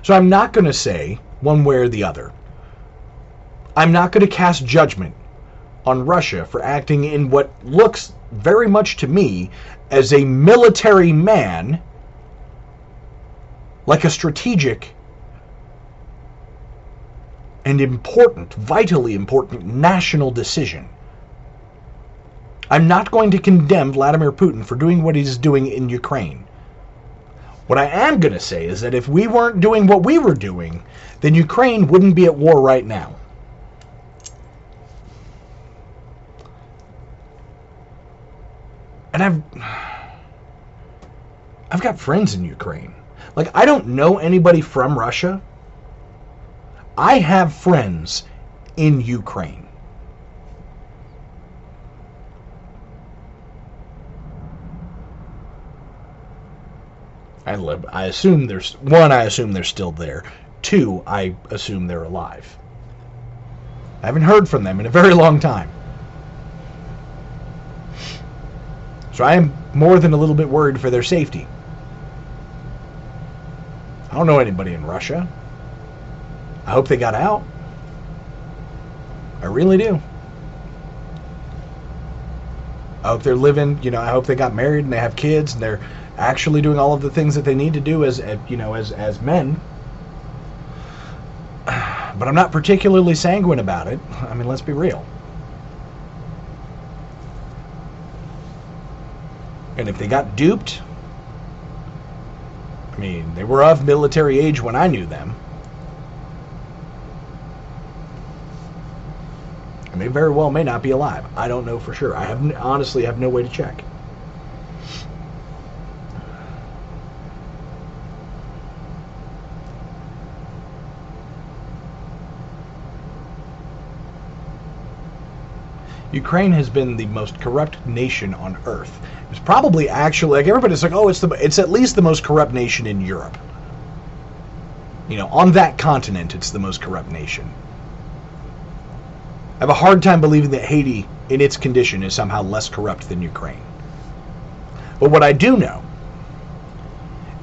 So I'm not going to say one way or the other. I'm not going to cast judgment on Russia for acting in what looks very much to me as a military man, like a strategic and important, vitally important national decision. I'm not going to condemn Vladimir Putin for doing what he's doing in Ukraine. What I am going to say is that if we weren't doing what we were doing, then Ukraine wouldn't be at war right now. And I've I've got friends in Ukraine. Like I don't know anybody from Russia. I have friends in Ukraine. I live. I assume there's one. I assume they're still there. Two. I assume they're alive. I haven't heard from them in a very long time. So I am more than a little bit worried for their safety. I don't know anybody in Russia. I hope they got out. I really do. I hope they're living, you know, I hope they got married and they have kids and they're actually doing all of the things that they need to do as, you know, as as men. But I'm not particularly sanguine about it. I mean, let's be real. And if they got duped, I mean, they were of military age when I knew them. And they very well may not be alive. I don't know for sure. I have honestly have no way to check. Ukraine has been the most corrupt nation on earth. It's probably actually like everybody's like, oh, it's the it's at least the most corrupt nation in Europe. You know, on that continent, it's the most corrupt nation. I have a hard time believing that Haiti, in its condition, is somehow less corrupt than Ukraine. But what I do know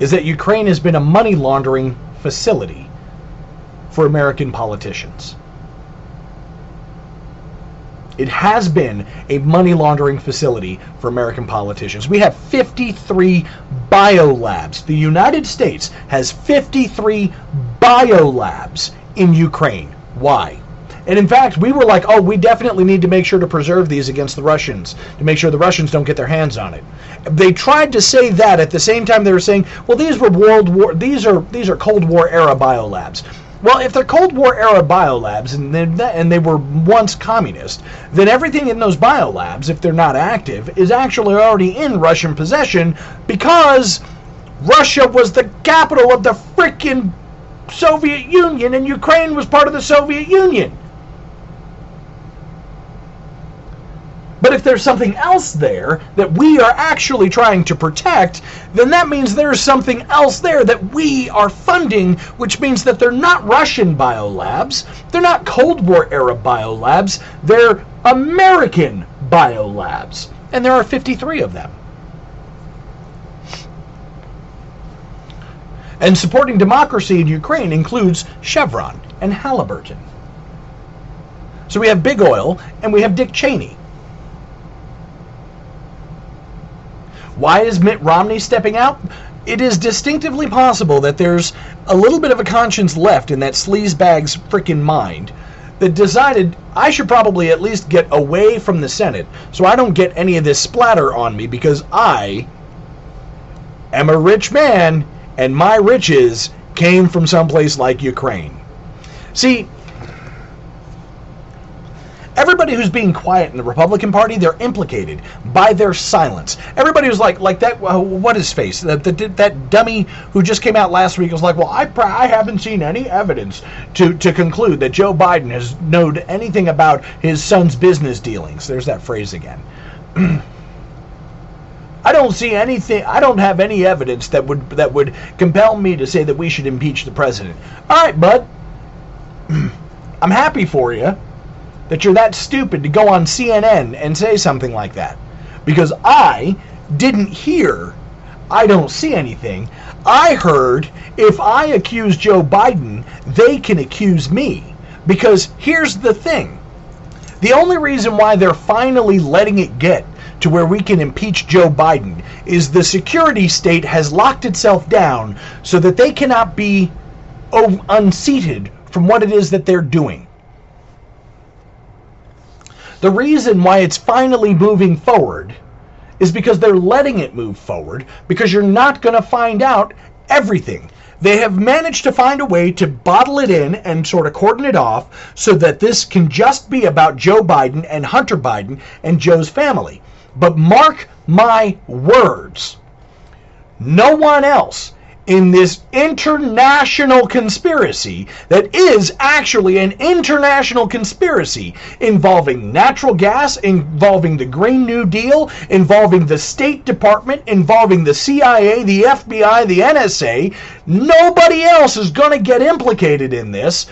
is that Ukraine has been a money laundering facility for American politicians. It has been a money laundering facility for American politicians. We have 53 biolabs. The United States has 53 biolabs in Ukraine. Why? And in fact, we were like, oh, we definitely need to make sure to preserve these against the Russians, to make sure the Russians don't get their hands on it. They tried to say that at the same time they were saying, well, these were World War, these are these are Cold War era biolabs. Well, if they're Cold War era biolabs and and they were once communist, then everything in those biolabs, if they're not active, is actually already in Russian possession because Russia was the capital of the frickin' Soviet Union and Ukraine was part of the Soviet Union. But if there's something else there that we are actually trying to protect, then that means there's something else there that we are funding, which means that they're not Russian biolabs, they're not Cold War era biolabs, they're American biolabs. And there are 53 of them. And supporting democracy in Ukraine includes Chevron and Halliburton. So we have Big Oil and we have Dick Cheney. Why is Mitt Romney stepping out? It is distinctively possible that there's a little bit of a conscience left in that sleazebag's freaking mind that decided I should probably at least get away from the Senate so I don't get any of this splatter on me because I am a rich man and my riches came from someplace like Ukraine. See, Everybody who's being quiet in the Republican Party, they're implicated by their silence. Everybody was like, like that. Uh, what is face? That, that that dummy who just came out last week was like, well, I I haven't seen any evidence to to conclude that Joe Biden has known anything about his son's business dealings. There's that phrase again. I don't see anything. I don't have any evidence that would that would compel me to say that we should impeach the president. All right, bud. I'm happy for you that you're that stupid to go on CNN and say something like that. Because I didn't hear, I don't see anything. I heard if I accuse Joe Biden, they can accuse me. Because here's the thing the only reason why they're finally letting it get to where we can impeach Joe Biden is the security state has locked itself down so that they cannot be unseated from what it is that they're doing. The reason why it's finally moving forward is because they're letting it move forward because you're not going to find out everything. They have managed to find a way to bottle it in and sort of cordon it off so that this can just be about Joe Biden and Hunter Biden and Joe's family. But mark my words, no one else in this international conspiracy that is actually an international conspiracy involving natural gas, involving the Green New Deal, involving the State Department, involving the CIA, the FBI, the NSA. Nobody else is going to get implicated in this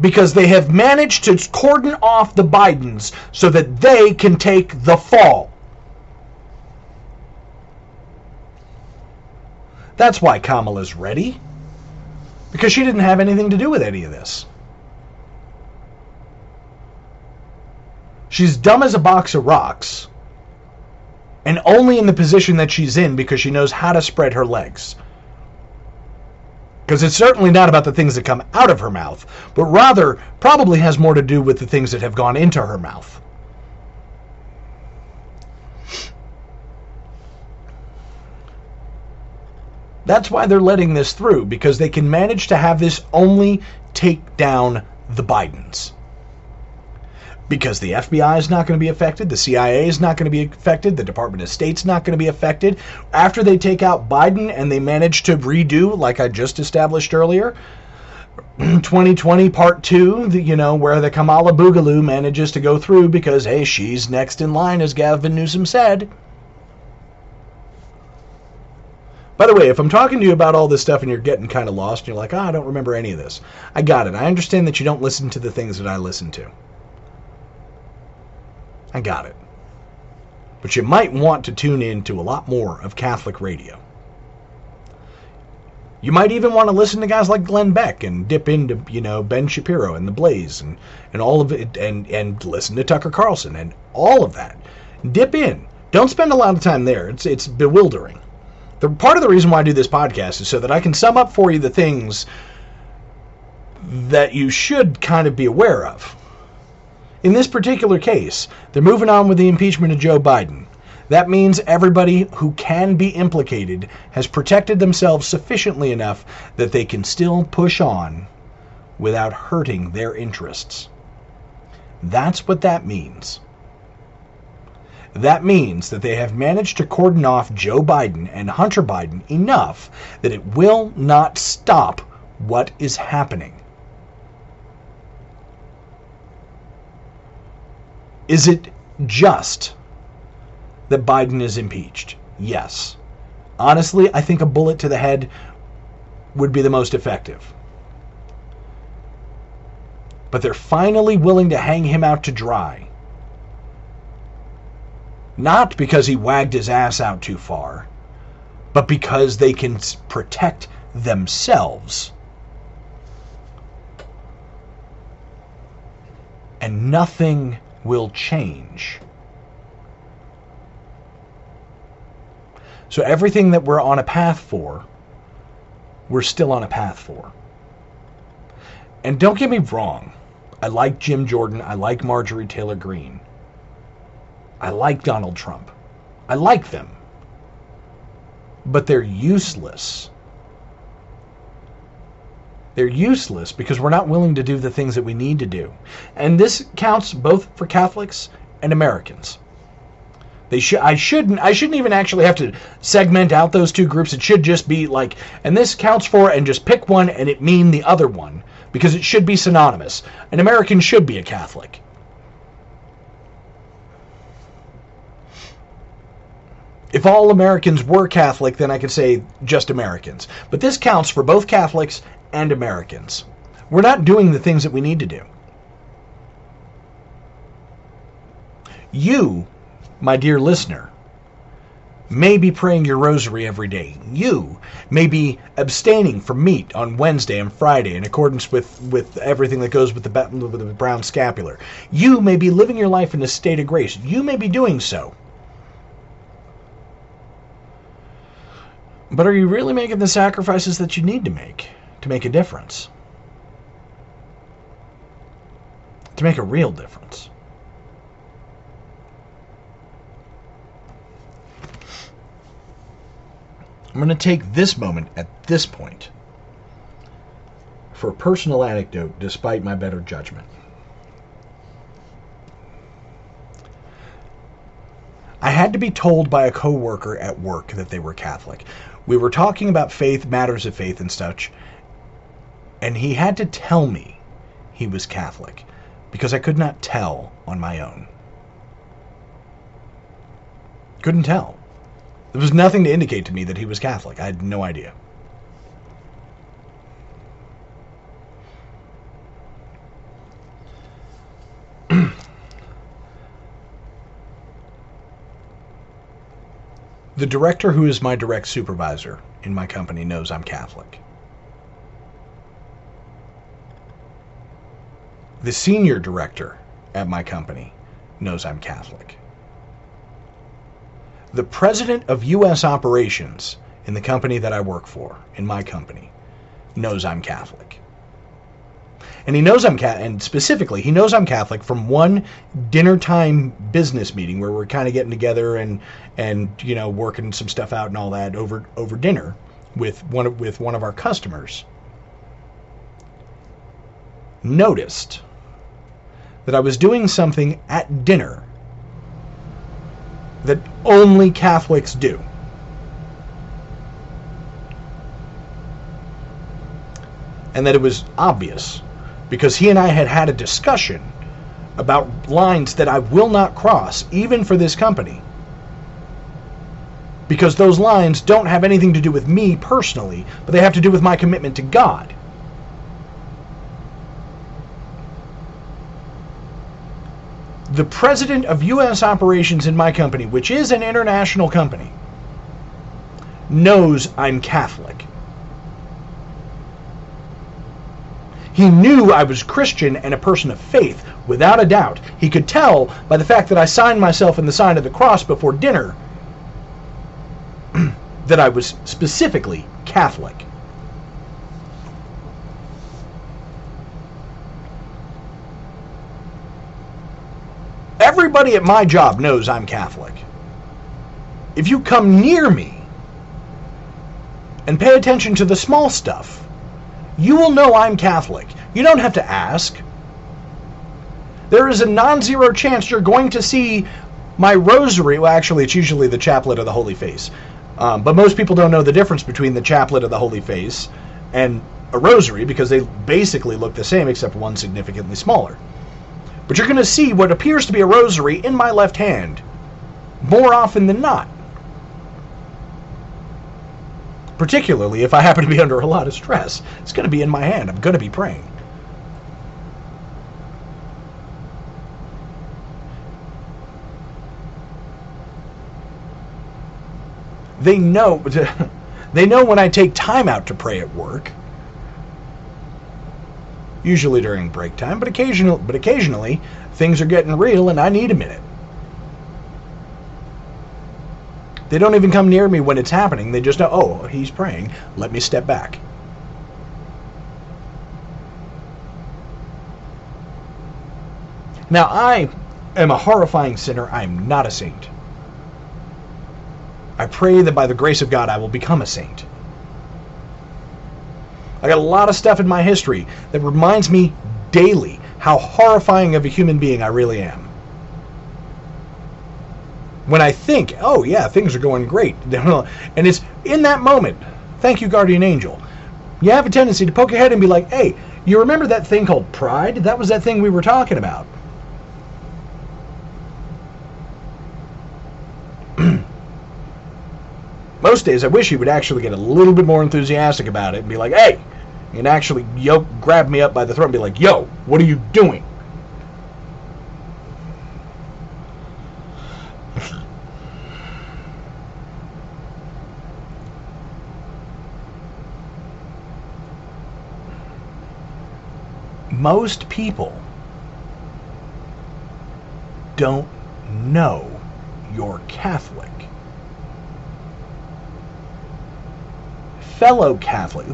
because they have managed to cordon off the Bidens so that they can take the fall. That's why Kamala's ready. Because she didn't have anything to do with any of this. She's dumb as a box of rocks. And only in the position that she's in because she knows how to spread her legs. Because it's certainly not about the things that come out of her mouth, but rather probably has more to do with the things that have gone into her mouth. That's why they're letting this through, because they can manage to have this only take down the Bidens. Because the FBI is not going to be affected, the CIA is not going to be affected, the Department of State's not going to be affected. After they take out Biden and they manage to redo, like I just established earlier, 2020 Part 2, the, you know, where the Kamala Boogaloo manages to go through because, hey, she's next in line, as Gavin Newsom said. By the way, if I'm talking to you about all this stuff and you're getting kind of lost and you're like, oh, I don't remember any of this, I got it. I understand that you don't listen to the things that I listen to. I got it. But you might want to tune in to a lot more of Catholic radio. You might even want to listen to guys like Glenn Beck and dip into, you know, Ben Shapiro and The Blaze and, and all of it and, and listen to Tucker Carlson and all of that. Dip in. Don't spend a lot of time there. It's it's bewildering. The part of the reason why I do this podcast is so that I can sum up for you the things that you should kind of be aware of. In this particular case, they're moving on with the impeachment of Joe Biden. That means everybody who can be implicated has protected themselves sufficiently enough that they can still push on without hurting their interests. That's what that means. That means that they have managed to cordon off Joe Biden and Hunter Biden enough that it will not stop what is happening. Is it just that Biden is impeached? Yes. Honestly, I think a bullet to the head would be the most effective. But they're finally willing to hang him out to dry not because he wagged his ass out too far, but because they can protect themselves. And nothing will change. So everything that we're on a path for, we're still on a path for. And don't get me wrong, I like Jim Jordan, I like Marjorie Taylor Greene. I like Donald Trump. I like them. But they're useless. They're useless because we're not willing to do the things that we need to do. And this counts both for Catholics and Americans. They should I shouldn't I shouldn't even actually have to segment out those two groups. It should just be like and this counts for and just pick one and it mean the other one because it should be synonymous. An American should be a Catholic. If all Americans were Catholic, then I could say just Americans. But this counts for both Catholics and Americans. We're not doing the things that we need to do. You, my dear listener, may be praying your rosary every day. You may be abstaining from meat on Wednesday and Friday in accordance with, with everything that goes with the, with the brown scapular. You may be living your life in a state of grace. You may be doing so. But are you really making the sacrifices that you need to make to make a difference? To make a real difference? I'm going to take this moment at this point for a personal anecdote despite my better judgment. I had to be told by a coworker at work that they were Catholic. We were talking about faith, matters of faith and such, and he had to tell me he was Catholic because I could not tell on my own. Couldn't tell. There was nothing to indicate to me that he was Catholic. I had no idea. The director who is my direct supervisor in my company knows I'm Catholic. The senior director at my company knows I'm Catholic the president of U.S. operations in the company that I work for, in my company, knows I'm Catholic. And he knows I'm Catholic, and specifically, he knows I'm Catholic from one dinner time business meeting where we're kind of getting together and and you know working some stuff out and all that over over dinner with one of, with one of our customers. Noticed that I was doing something at dinner that only Catholics do. And that it was obvious because he and I had had a discussion about lines that I will not cross, even for this company. Because those lines don't have anything to do with me personally, but they have to do with my commitment to God. the president of U.S. operations in my company, which is an international company, knows I'm Catholic. He knew I was Christian and a person of faith, without a doubt. He could tell by the fact that I signed myself in the sign of the cross before dinner that I was specifically Catholic. Everybody at my job knows I'm Catholic. If you come near me and pay attention to the small stuff, you will know I'm Catholic. You don't have to ask. There is a non zero chance you're going to see my rosary. Well, actually, it's usually the chaplet of the Holy Face. Um, but most people don't know the difference between the chaplet of the Holy Face and a rosary because they basically look the same except one significantly smaller. But you're going to see what appears to be a rosary in my left hand more often than not. Particularly if I happen to be under a lot of stress. It's going to be in my hand. I'm going to be praying. They know they know when I take time out to pray at work usually during break time, but occasional but occasionally things are getting real and I need a minute. They don't even come near me when it's happening. They just know, oh, he's praying. Let me step back. Now, I am a horrifying sinner. I'm not a saint. I pray that by the grace of God I will become a saint. I got a lot of stuff in my history that reminds me daily how horrifying of a human being I really am. When I think, oh yeah, things are going great, and it's in that moment, thank you, guardian angel, you have a tendency to poke your head and be like, hey, you remember that thing called pride? That was that thing we were talking about. Most days, I wish he would actually get a little bit more enthusiastic about it and be like, hey, and actually yo, grab me up by the throat and be like, yo, what are you doing? Most people don't know you're Catholic. Fellow Catholic.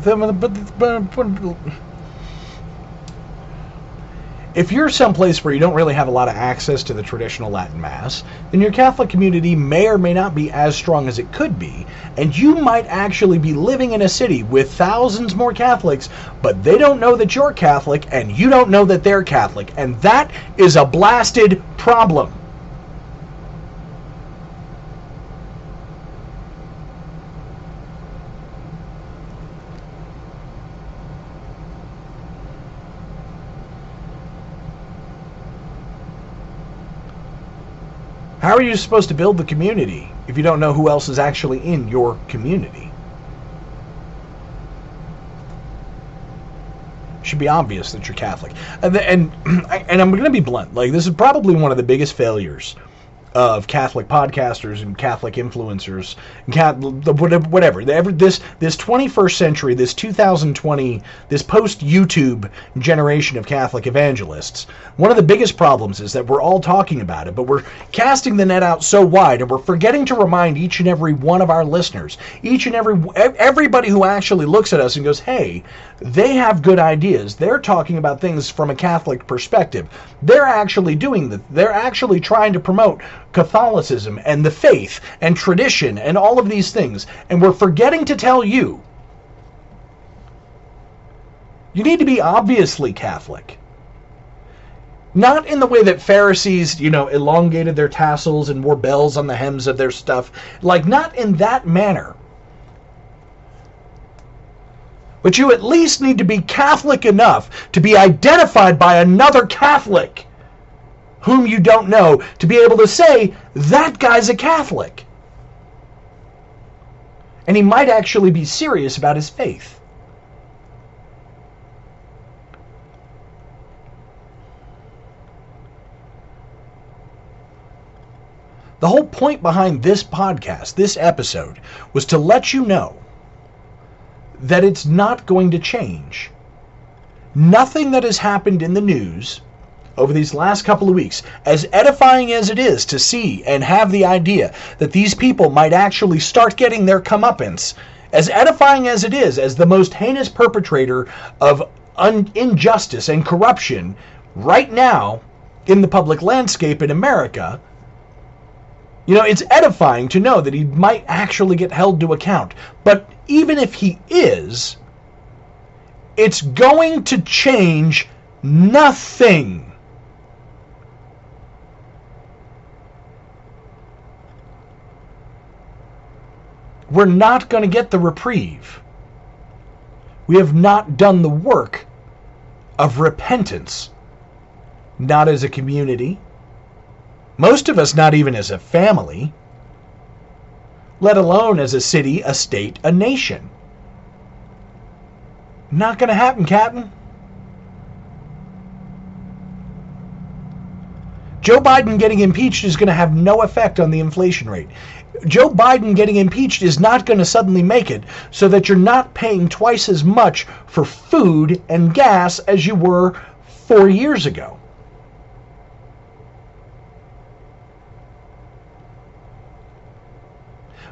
If you're someplace where you don't really have a lot of access to the traditional Latin Mass, then your Catholic community may or may not be as strong as it could be, and you might actually be living in a city with thousands more Catholics, but they don't know that you're Catholic, and you don't know that they're Catholic, and that is a blasted problem. How are you supposed to build the community if you don't know who else is actually in your community? Should be obvious that you're Catholic. And and, and I'm going to be blunt. Like this is probably one of the biggest failures of Catholic podcasters and Catholic influencers, whatever. This this 21st century, this 2020, this post YouTube generation of Catholic evangelists. One of the biggest problems is that we're all talking about it, but we're casting the net out so wide, and we're forgetting to remind each and every one of our listeners, each and every everybody who actually looks at us and goes, "Hey, they have good ideas. They're talking about things from a Catholic perspective. They're actually doing that. They're actually trying to promote Catholicism and the faith and tradition and all of these things. And we're forgetting to tell you you need to be obviously Catholic. Not in the way that Pharisees, you know, elongated their tassels and wore bells on the hems of their stuff. Like, not in that manner. But you at least need to be Catholic enough to be identified by another Catholic whom you don't know to be able to say, that guy's a Catholic. And he might actually be serious about his faith. The whole point behind this podcast, this episode, was to let you know that it's not going to change. Nothing that has happened in the news over these last couple of weeks, as edifying as it is to see and have the idea that these people might actually start getting their comeuppance, as edifying as it is, as the most heinous perpetrator of un- injustice and corruption right now in the public landscape in America, you know, it's edifying to know that he might actually get held to account. But even if he is, it's going to change nothing we're not going to get the reprieve. We have not done the work of repentance, not as a community, most of us not even as a family, let alone as a city, a state, a nation. Not going to happen, Captain. Joe Biden getting impeached is going to have no effect on the inflation rate. Joe Biden getting impeached is not going to suddenly make it so that you're not paying twice as much for food and gas as you were four years ago.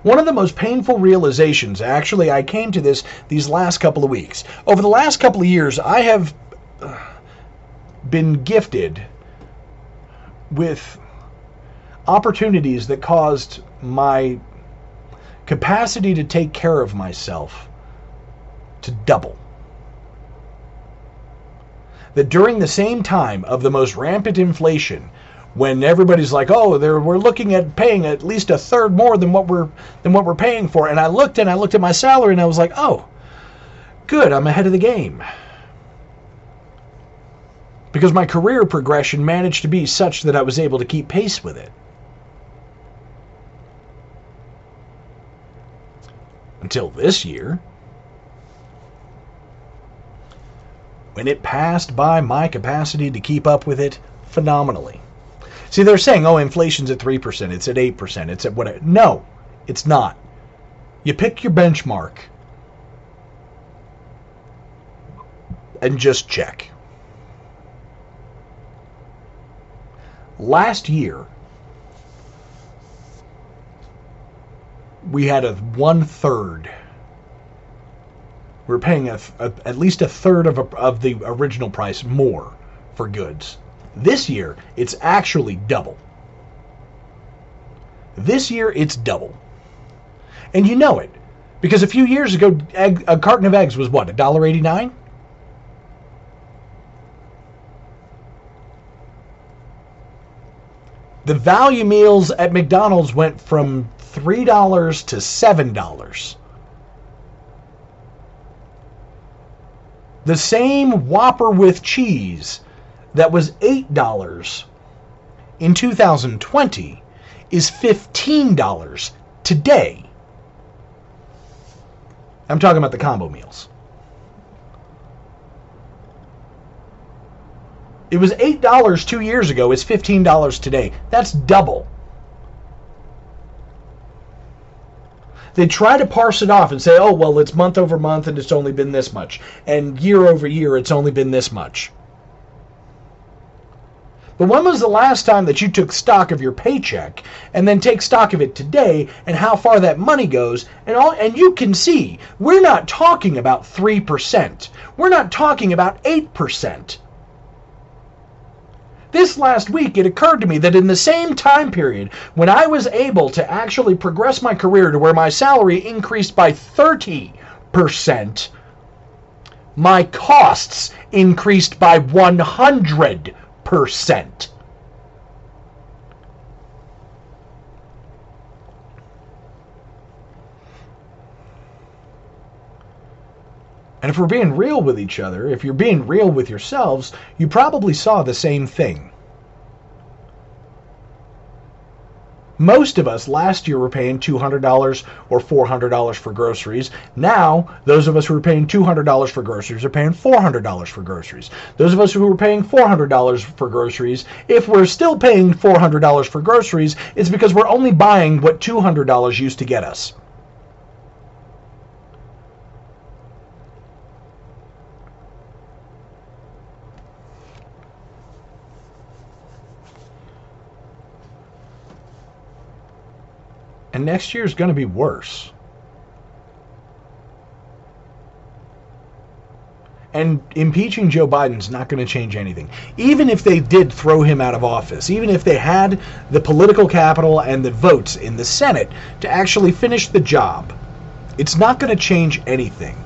One of the most painful realizations, actually, I came to this these last couple of weeks. Over the last couple of years, I have uh, been gifted with opportunities that caused my capacity to take care of myself to double. that during the same time of the most rampant inflation, when everybody's like, "Oh, we're looking at paying at least a third more than what we're than what we're paying for," and I looked and I looked at my salary and I was like, "Oh, good, I'm ahead of the game." Because my career progression managed to be such that I was able to keep pace with it. Until this year, when it passed by my capacity to keep up with it phenomenally. See, they're saying, oh, inflation's at 3%, it's at 8%, it's at what? No, it's not. You pick your benchmark and just check. Last year, we had a one third. We are paying a, a, at least a third of, a, of the original price more for goods. This year, it's actually double. This year, it's double. And you know it. Because a few years ago, egg, a carton of eggs was what, $1.89? The value meals at McDonald's went from $3 to $7. The same Whopper with cheese that was $8 in 2020 is $15 today. I'm talking about the combo meals. It was $8 two years ago, it's $15 today. That's double. They try to parse it off and say, oh, well, it's month over month and it's only been this much. And year over year, it's only been this much. But when was the last time that you took stock of your paycheck and then take stock of it today and how far that money goes and all and you can see we're not talking about 3%. We're not talking about 8%. This last week, it occurred to me that in the same time period, when I was able to actually progress my career to where my salary increased by 30%, my costs increased by 100%. And if we're being real with each other, if you're being real with yourselves, you probably saw the same thing. Most of us last year were paying $200 or $400 for groceries. Now, those of us who were paying $200 for groceries are paying $400 for groceries. Those of us who were paying $400 for groceries, if we're still paying $400 for groceries, it's because we're only buying what $200 used to get us. And next year is going to be worse. And impeaching Joe Biden is not going to change anything. Even if they did throw him out of office, even if they had the political capital and the votes in the Senate to actually finish the job, it's not going to change anything.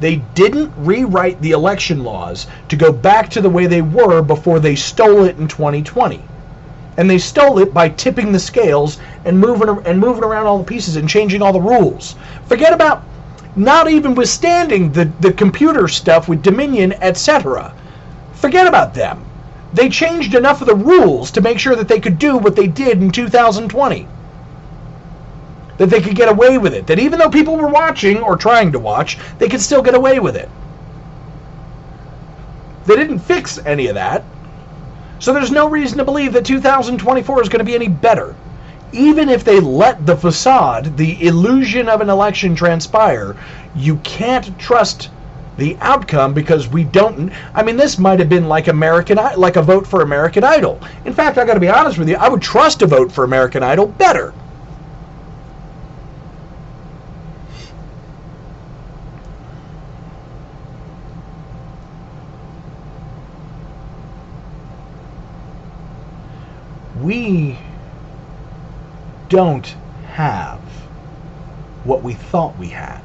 They didn't rewrite the election laws to go back to the way they were before they stole it in 2020 and they stole it by tipping the scales and moving and moving around all the pieces and changing all the rules. Forget about not even withstanding the, the computer stuff with Dominion, etc. Forget about them. They changed enough of the rules to make sure that they could do what they did in 2020. That they could get away with it. That even though people were watching or trying to watch, they could still get away with it. They didn't fix any of that. So there's no reason to believe that 2024 is going to be any better. Even if they let the facade, the illusion of an election transpire, you can't trust the outcome because we don't I mean this might have been like American like a vote for American Idol. In fact, I got to be honest with you, I would trust a vote for American Idol better. We don't have what we thought we had.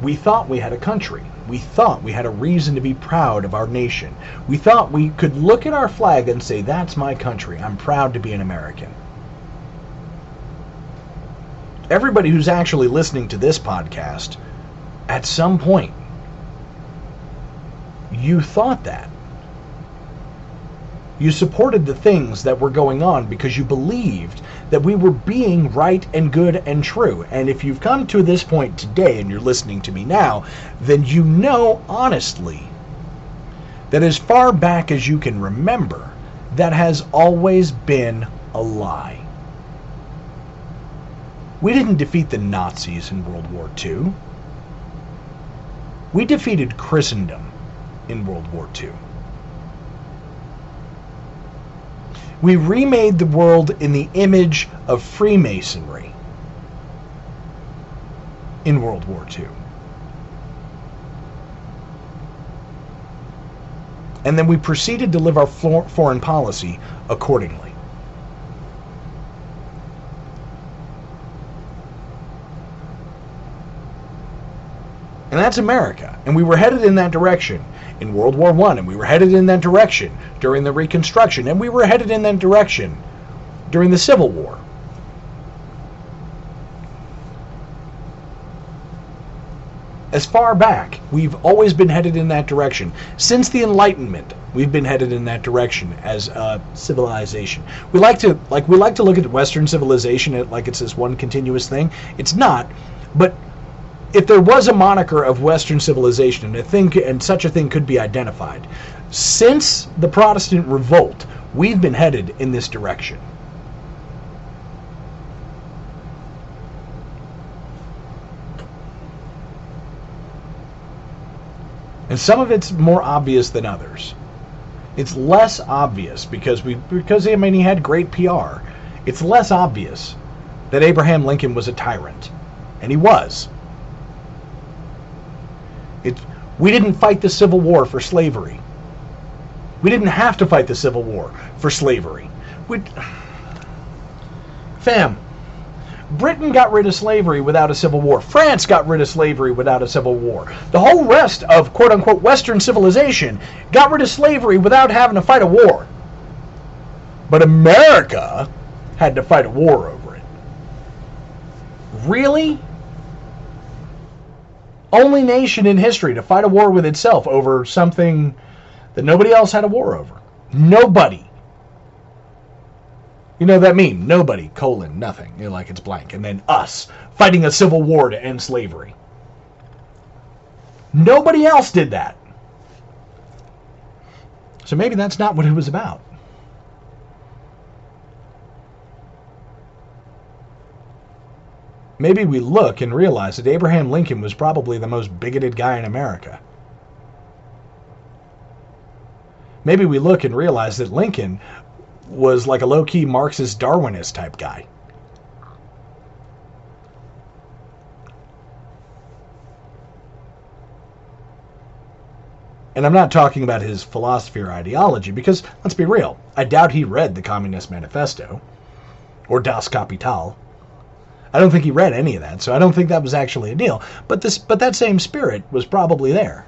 We thought we had a country. We thought we had a reason to be proud of our nation. We thought we could look at our flag and say, that's my country. I'm proud to be an American. Everybody who's actually listening to this podcast, at some point, you thought that. You supported the things that were going on because you believed that we were being right and good and true. And if you've come to this point today and you're listening to me now, then you know honestly that as far back as you can remember, that has always been a lie. We didn't defeat the Nazis in World War II. We defeated Christendom in World War II. We remade the world in the image of Freemasonry in World War II. And then we proceeded to live our foreign policy accordingly. And that's America. And we were headed in that direction in World War One, and we were headed in that direction during the Reconstruction, and we were headed in that direction during the Civil War. As far back, we've always been headed in that direction. Since the Enlightenment, we've been headed in that direction as a civilization. We like to like we like to look at Western civilization like it's this one continuous thing. It's not, if there was a moniker of Western civilization, and a thing, and such a thing could be identified, since the Protestant revolt, we've been headed in this direction. And some of it's more obvious than others. It's less obvious because we because I mean he had great PR. It's less obvious that Abraham Lincoln was a tyrant. And he was. It, we didn't fight the Civil War for slavery. We didn't have to fight the Civil War for slavery. We, fam, Britain got rid of slavery without a civil war. France got rid of slavery without a civil war. The whole rest of quote unquote Western civilization got rid of slavery without having to fight a war. But America had to fight a war over it. Really? Only nation in history to fight a war with itself over something that nobody else had a war over. Nobody. You know that meme? Nobody, colon, nothing. You're like it's blank. And then us fighting a civil war to end slavery. Nobody else did that. So maybe that's not what it was about. Maybe we look and realize that Abraham Lincoln was probably the most bigoted guy in America. Maybe we look and realize that Lincoln was like a low key Marxist Darwinist type guy. And I'm not talking about his philosophy or ideology because, let's be real, I doubt he read the Communist Manifesto or Das Kapital. I don't think he read any of that, so I don't think that was actually a deal. But this, but that same spirit was probably there.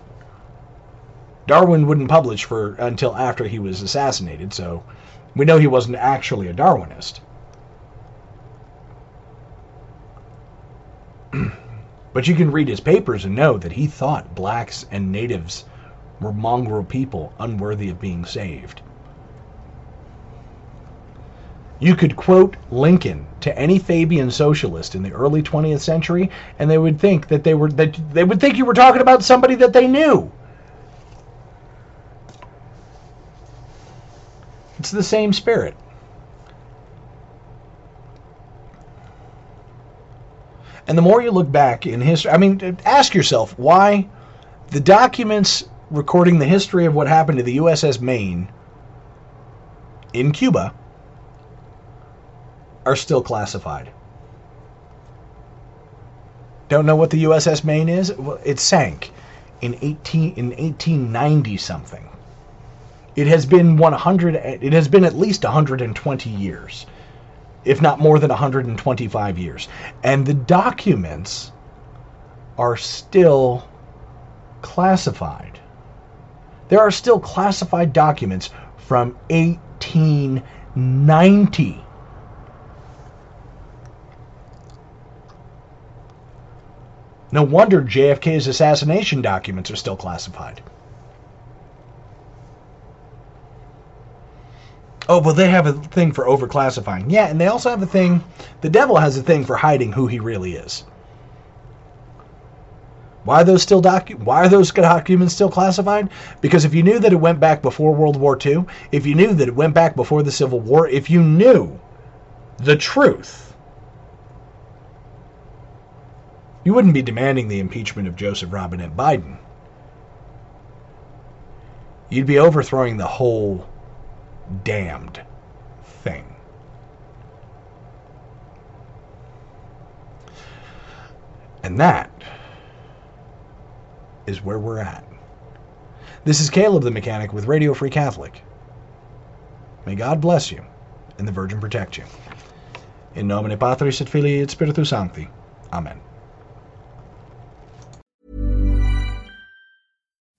Darwin wouldn't publish for until after he was assassinated, so we know he wasn't actually a Darwinist. but you can read his papers and know that he thought blacks and natives were mongrel people unworthy of being saved. You could quote Lincoln to any Fabian socialist in the early 20th century, and they would think that they were that they would think you were talking about somebody that they knew. It's the same spirit. And the more you look back in history, I mean, ask yourself why the documents recording the history of what happened to the USS Maine in Cuba are still classified. Don't know what the USS Maine is? Well, it sank in 18 in 1890 something. It has been 100 it has been at least 120 years if not more than 125 years. And the documents are still classified. There are still classified documents from 1890. No wonder JFK's assassination documents are still classified. Oh, but they have a thing for overclassifying. Yeah, and they also have a thing. The devil has a thing for hiding who he really is. Why are those still docu- Why are those documents still classified? Because if you knew that it went back before World War II, if you knew that it went back before the Civil War, if you knew the truth, you wouldn't be demanding the impeachment of Joseph Robinette Biden. You'd be overthrowing the whole damned thing. And that is where we're at. This is Caleb the Mechanic with Radio Free Catholic. May God bless you and the Virgin protect you. In nomine Patris et Filii et Spiritus Sancti. Amen.